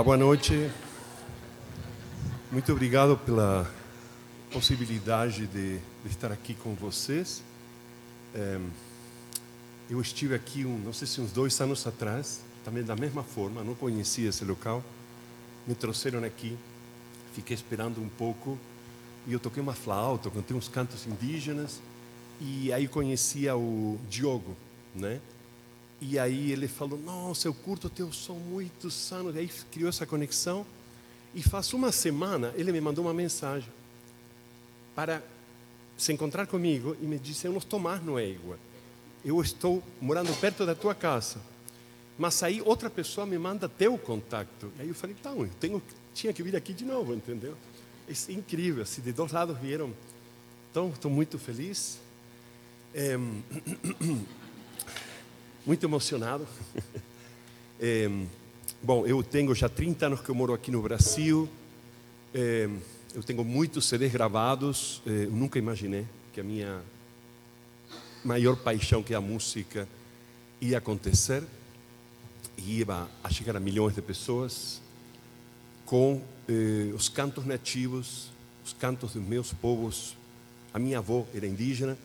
Olá, boa noite. Muito obrigado pela possibilidade de, de estar aqui com vocês. Eh, eu estive aqui, um, não sei se uns dois anos atrás, também da mesma forma, não conhecia esse local. Me trouxeram aqui, fiquei esperando um pouco e eu toquei uma flauta, cantei uns cantos indígenas e aí conhecia o Diogo, né? E aí ele falou: Nossa, eu curto teu som muitos anos. E aí criou essa conexão. E faz uma semana ele me mandou uma mensagem para se encontrar comigo e me disse: Eu não estou mais no Égua. Eu estou morando perto da tua casa. Mas aí outra pessoa me manda teu contato. E aí eu falei: Então, eu tenho, tinha que vir aqui de novo, entendeu? É incrível. Assim, de dois lados vieram. Então, estou muito feliz. É, muito emocionado. É, bom, eu tenho já 30 anos que eu moro aqui no Brasil. É, eu tenho muitos CDs gravados. É, eu nunca imaginei que a minha maior paixão, que é a música, ia acontecer. E ia a chegar a milhões de pessoas com os cantos nativos, os cantos dos meus povos. A minha avó era indígena.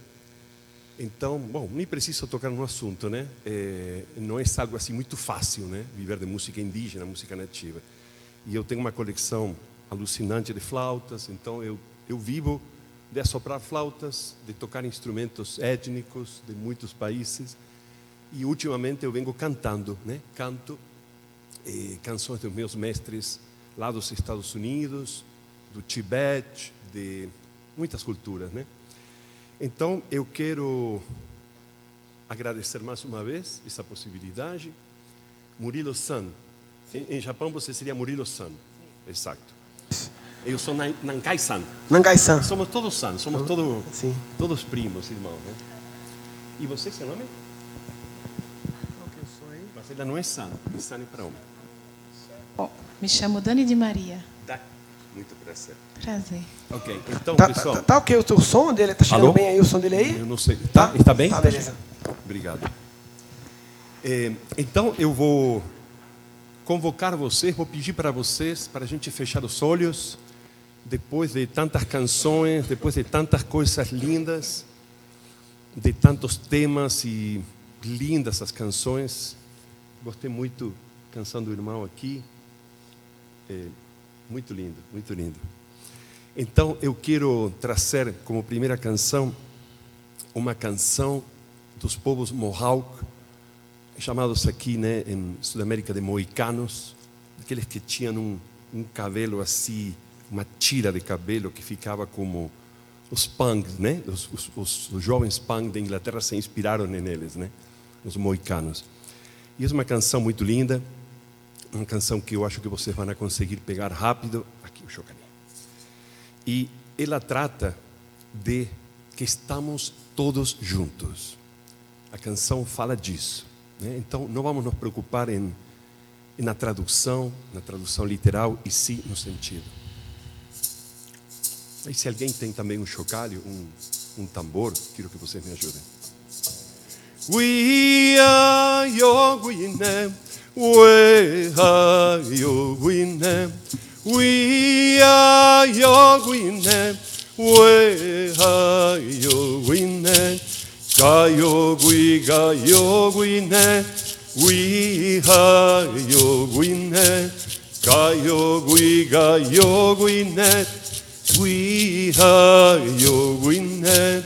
Então, bom, nem preciso tocar no assunto, né? É, não é algo assim muito fácil, né? Viver de música indígena, música nativa. E eu tenho uma coleção alucinante de flautas, então eu, eu vivo de assoprar flautas, de tocar instrumentos étnicos de muitos países. E ultimamente eu venho cantando, né? Canto eh, canções dos meus mestres lá dos Estados Unidos, do Tibete, de muitas culturas, né? Então, eu quero agradecer mais uma vez essa possibilidade. Murilo San. Em, em Japão você seria Murilo San. Exato. Eu sou Nan- Nankai San. Nankai San. Somos todos San, somos todos, todos primos, irmãos. Né? E você, seu nome? Mas ela não é San. E San é para homem. Bom, me chamo Dani de Maria. Muito prazer. Prazer. Ok, então, Tá, pessoal. tá, tá ok o teu som dele? Tá chegando Alô? bem aí o som dele aí? Eu não sei. Tá? Está bem? Tá, beleza. Obrigado. É, então, eu vou convocar vocês, vou pedir para vocês, para a gente fechar os olhos, depois de tantas canções, depois de tantas coisas lindas, de tantos temas e lindas as canções. Gostei muito da canção do irmão aqui. É, muito lindo, muito lindo. Então eu quero trazer como primeira canção uma canção dos povos Mohawk, chamados aqui né, em Sudamérica de moicanos, aqueles que tinham um, um cabelo assim, uma tira de cabelo que ficava como os punks, né? Os, os, os, os jovens punks da Inglaterra se inspiraram neles, né? Os moicanos. E é uma canção muito linda, uma canção que eu acho que vocês vão conseguir pegar rápido. Aqui o chocani. E ela trata de que estamos todos juntos. A canção fala disso. Né? Então, não vamos nos preocupar em, na tradução, na tradução literal, e sim no sentido. E se alguém tem também um chocalho, um, um tambor, quero que vocês me ajudem. we are your winner. 외하여 구인네 위하여 구인네 외하여 구인네 가요 구이 가요 구인네 위하여 구인네 가요 구이 가요 구인네 위하여 구인네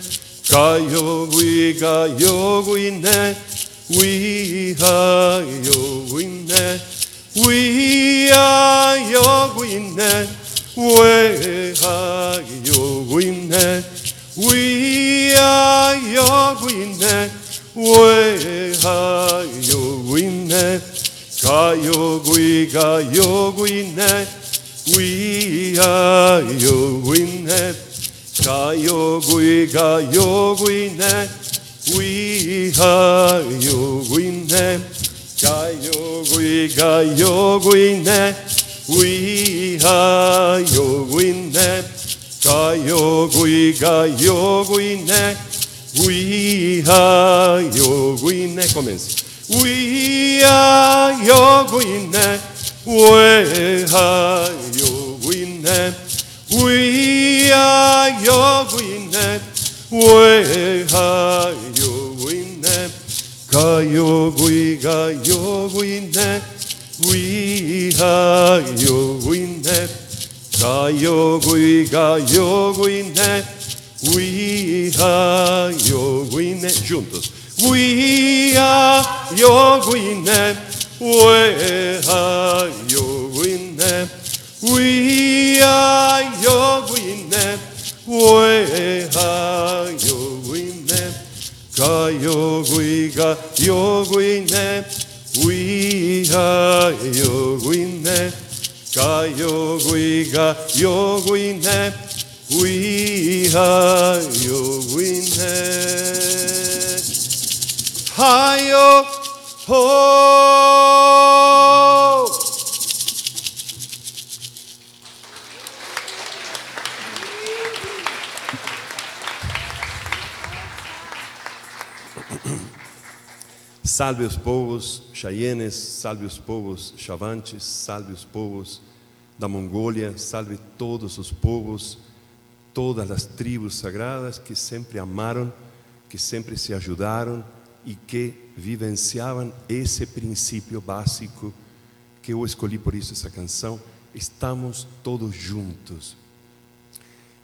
가요 구이 가요 구인네 Gayo gui gayo guine. We are your winner. Gayo gui gayo guine. We are your winner. We are your winner. We are your winner. We are your winner. We are your winner. Gayo gui gayo guine. We are your winner. Gayo gui gayo guine. We are your winner. Gayo gui gayo guine. We are your winner. Gayo gui gayo guine. We are your winner. Comece. We are your winner. We are your winner. We are your winner. We are your winner. Gayo gui gayo guine. We are your winner. Gayo gui gayo guine. We are your winner. Juntos. We are your winner. We are your winner. We are your winner. We are your winner. Gayo gui gayo guine. We are your winner. Gayo gui gayo guine. We are your winner. Hayo ho. Salve os povos Cheyennes, salve os povos Chavantes, salve os povos da Mongólia, salve todos os povos, todas as tribos sagradas que sempre amaram, que sempre se ajudaram e que vivenciavam esse princípio básico que eu escolhi por isso essa canção. Estamos todos juntos.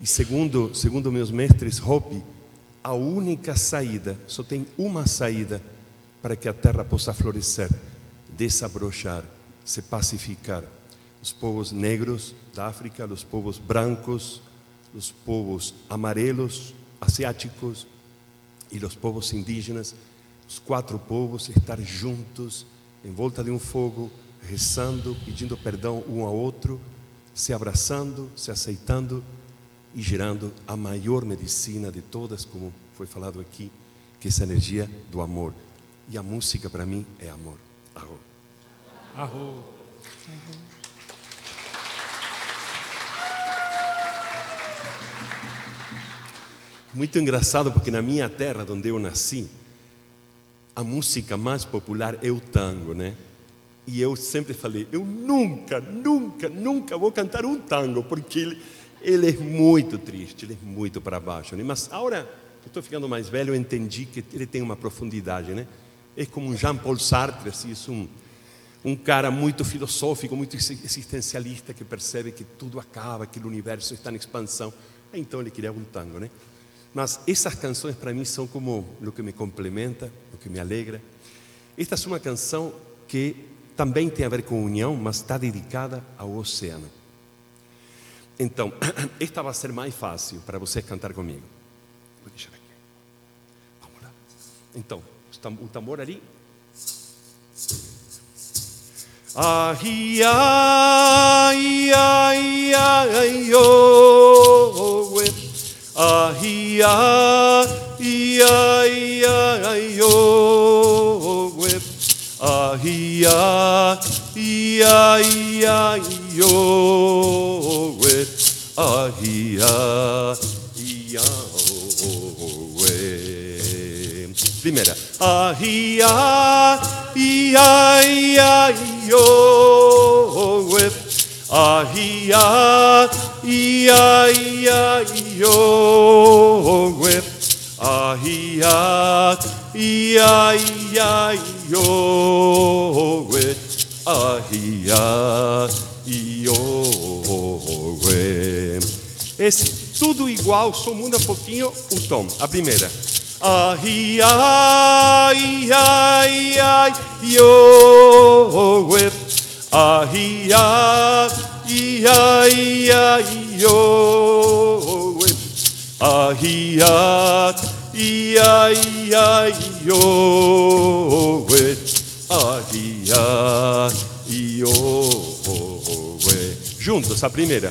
E segundo, segundo meus mestres Hopi, a única saída, só tem uma saída para que a terra possa florescer, desabrochar, se pacificar. Os povos negros da África, os povos brancos, os povos amarelos, asiáticos e os povos indígenas, os quatro povos estar juntos em volta de um fogo, rezando, pedindo perdão um ao outro, se abraçando, se aceitando e gerando a maior medicina de todas, como foi falado aqui, que é essa energia do amor. E a música para mim é amor. Arro. Arro. Muito engraçado porque na minha terra, onde eu nasci, a música mais popular é o tango, né? E eu sempre falei, eu nunca, nunca, nunca vou cantar um tango, porque ele, ele é muito triste, ele é muito para baixo. Né? Mas agora que estou ficando mais velho, eu entendi que ele tem uma profundidade, né? É como um Jean-Paul Sartre, assim, é um, um cara muito filosófico, muito existencialista, que percebe que tudo acaba, que o universo está em expansão. Então ele queria um tango, né? Mas essas canções para mim são como o que me complementa, o que me alegra. Esta é uma canção que também tem a ver com união, mas está dedicada ao oceano. Então, esta vai ser mais fácil para você cantar comigo. Vou deixar aqui. Vamos lá. Então, o tambor ali. Ai, ai, ai, ai, oh, Ai, ai, ai, ai, oh, Ai, ai, ai, ai, oh, Ai, ai, ai, Primeira. ahia, ia, ia, yo, whip, ahia, ia, ia, yo, whip, ahia, ia, ia, yo, whip, ahia, yo, whip. Esse tudo igual, só muda um pouquinho o tom. A primeira. Ai, ai, ai, ai, yo, whip. Ai, ai, ai, ai, yo, whip. Ai, ai, ai, ai, yo, whip. Ai, ai, yo, whip. Juntos, a primeira.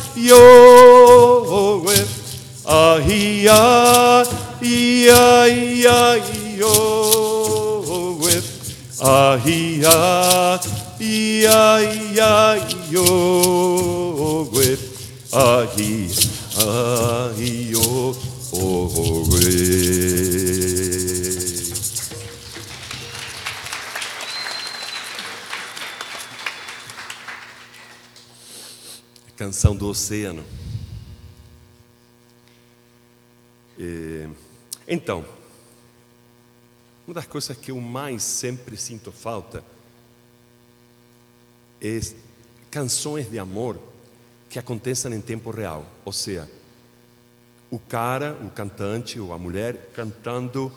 yo, whip. Ahia, yo, whip. Ahia, ia, ia, yo, whip. Ahia, ia, ia, yo, whip. Ahia, ia, ia, yo, whip. Ahia, yo, whip. Canção do Oceano. E, então, uma das coisas que eu mais sempre sinto falta é canções de amor que aconteçam em tempo real. Ou seja, o cara, o cantante ou a mulher cantando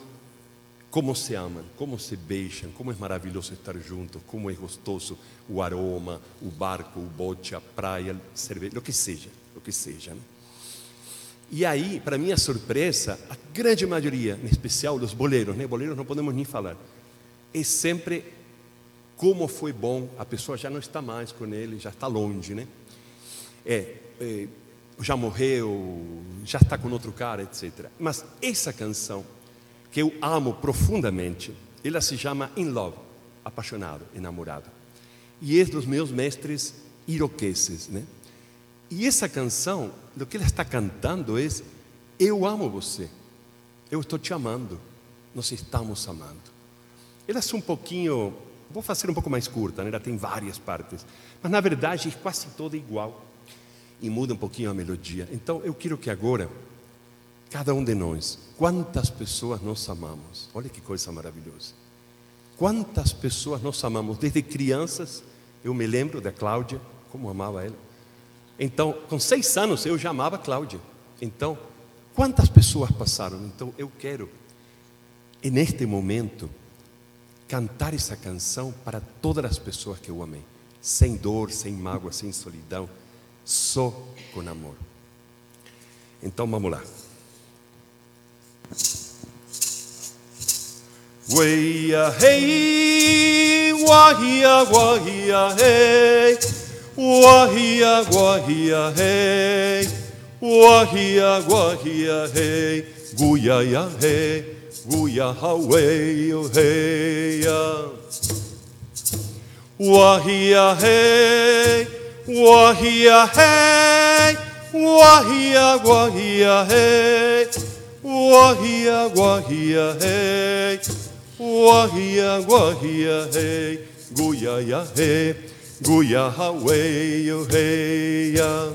como se amam, como se beijam, como é maravilhoso estar juntos, como é gostoso o aroma, o barco, o bote, a praia, cerveja, o que seja, o que seja. Né? E aí, para minha surpresa, a grande maioria, em especial os boleiros, né? Boleiros não podemos nem falar. É sempre como foi bom, a pessoa já não está mais com ele, já está longe, né? É, é já morreu, já está com outro cara, etc. Mas essa canção, que eu amo profundamente, ela se chama In Love, apaixonado, enamorado. E é dos meus mestres iroqueses, né? E essa canção, o que ela está cantando é: Eu amo você, eu estou te amando, nós estamos amando. Ela é um pouquinho, vou fazer um pouco mais curta, né? ela tem várias partes, mas na verdade é quase toda igual e muda um pouquinho a melodia. Então eu quero que agora, cada um de nós, quantas pessoas nós amamos, olha que coisa maravilhosa. Quantas pessoas nós amamos, desde crianças, eu me lembro da Cláudia, como amava ela. Então, com seis anos eu já amava Cláudia. Então, quantas pessoas passaram? Então, eu quero, neste momento, cantar essa canção para todas as pessoas que eu amei, sem dor, sem mágoa, sem solidão, só com amor. Então, vamos lá. 喂呀嘿，哇嘿呀哇嘿呀嘿，哇嘿呀哇嘿呀嘿，哇嘿呀哇嘿呀嘿，乌呀呀嘿，乌呀哈喂哟嘿呀，哇嘿呀嘿，哇嘿呀嘿，哇嘿呀哇嘿呀嘿。Wahia, wahia, hey. Wahia, wahia, hey. Guyaya, hey. Guyaha, yo, hey, ya.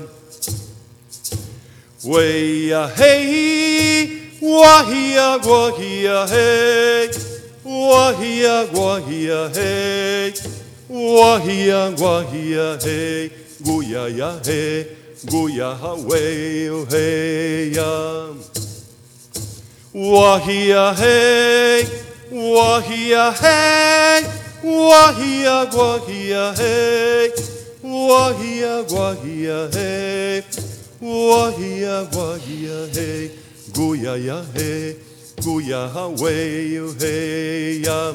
Weya, hey. Wahia, wahia, hey. Wahia, wahia, hey. Wahia, wahia, hey. Guyaya, hey. Guyaha, yo, hey, ya. 哇嘿呀嘿，哇嘿呀嘿，哇嘿呀哇嘿呀嘿，哇嘿呀哇嘿呀嘿，哇嘿呀哇嘿呀嘿，咕呀呀嘿，咕呀哈喂哟嘿呀，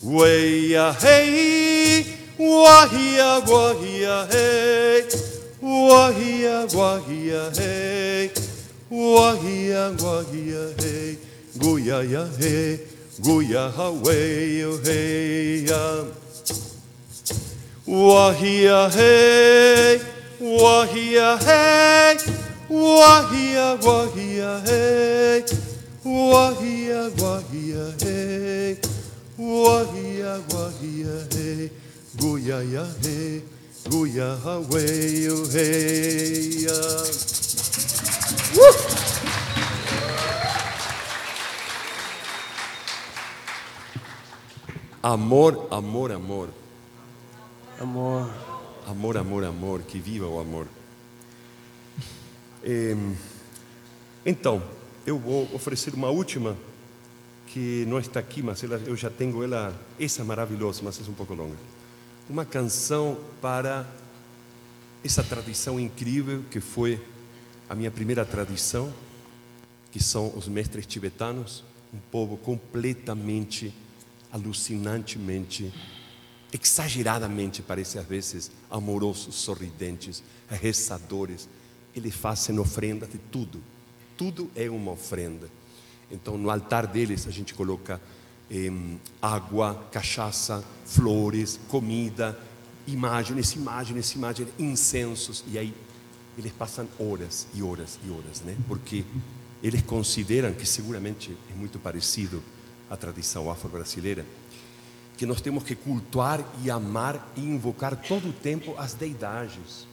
喂呀嘿，哇嘿呀哇嘿呀嘿，哇嘿呀哇嘿呀嘿。Wahia guahia hey. Guia ya hey. Guia way hey ya. Wahia hey, wahia hey, wahia wahia hey, wahia wahia hey, wahia wahia hey, guya ya hey, guya away hey ya. Amor, amor, amor. Amor. Amor, amor, amor, que viva o amor. Em, então, eu vou oferecer uma última que não está aqui, mas ela, eu já tenho ela, essa é maravilhosa, mas é um pouco longa. Uma canção para essa tradição incrível que foi a minha primeira tradição, que são os mestres tibetanos, um povo completamente, alucinantemente exageradamente, parece às vezes, amorosos, sorridentes, rezadores. Eles fazem ofrenda de tudo. Tudo é uma ofrenda. Então, no altar deles, a gente coloca eh, água, cachaça, flores, comida, imagens, imagens, imagens, incensos. E aí, eles passam horas e horas e horas, né? Porque eles consideram que seguramente é muito parecido à tradição afro-brasileira que nós temos que cultuar e amar e invocar todo o tempo as deidades,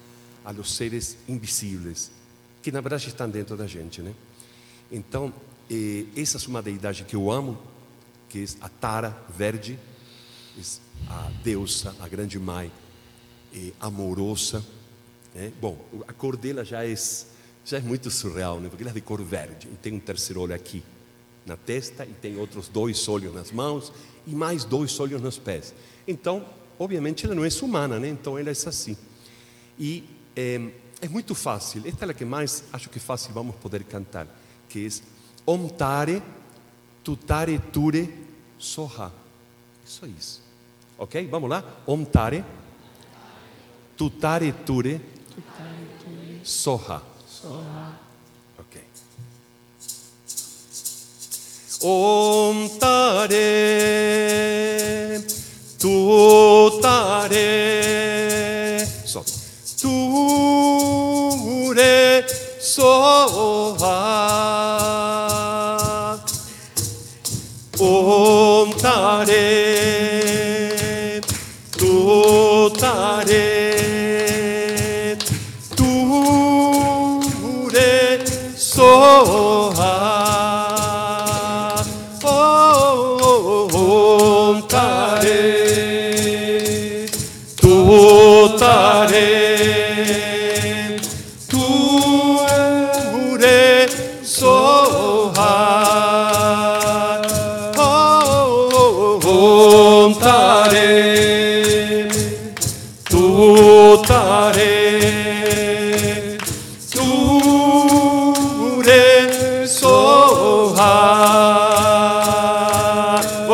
a los seres invisíveis, que na verdade estão dentro da gente, né? Então, eh, essa é uma deidade que eu amo, que é a Tara Verde, é a deusa, a grande mãe, eh, amorosa. Né? Bom, a cor dela já é, já é muito surreal, né? porque ela é de cor verde, e tem um terceiro olho aqui na testa, e tem outros dois olhos nas mãos, e mais dois olhos nos pés. Então, obviamente, ela não é humana, né? Então, ela é assim. E é, é muito fácil. Esta é a que mais acho que fácil vamos poder cantar, que é Om Tare Tutare Ture Soha. Só isso. Ok? Vamos lá? Om Tare Tutare Ture Soha. Ok. Om Tare Tu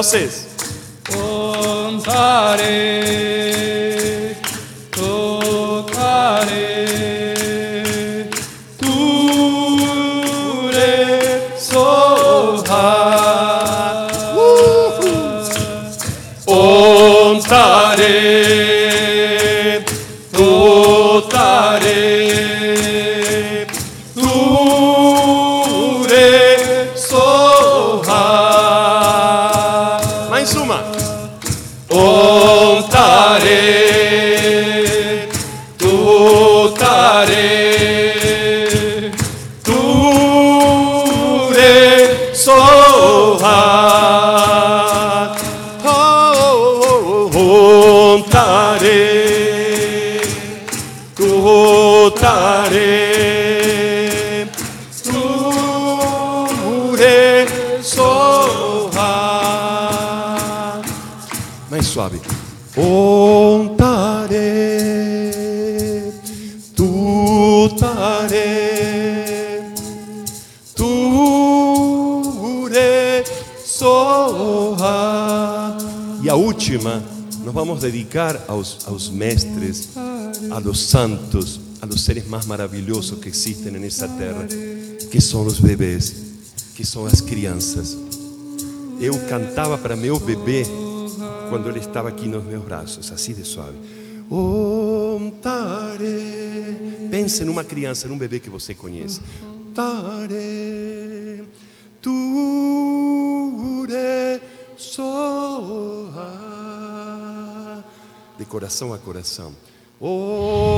Vocês vamos dedicar aos, aos mestres, a los santos, a los seres más maravillosos que existen en esa terra, que são os bebês, que são as crianças. Eu cantava para meu bebê quando ele estava aqui nos meus braços, assim de suave. Om. Pense numa criança, num bebê que você conhece. Tare. Coração a coração. Om tare.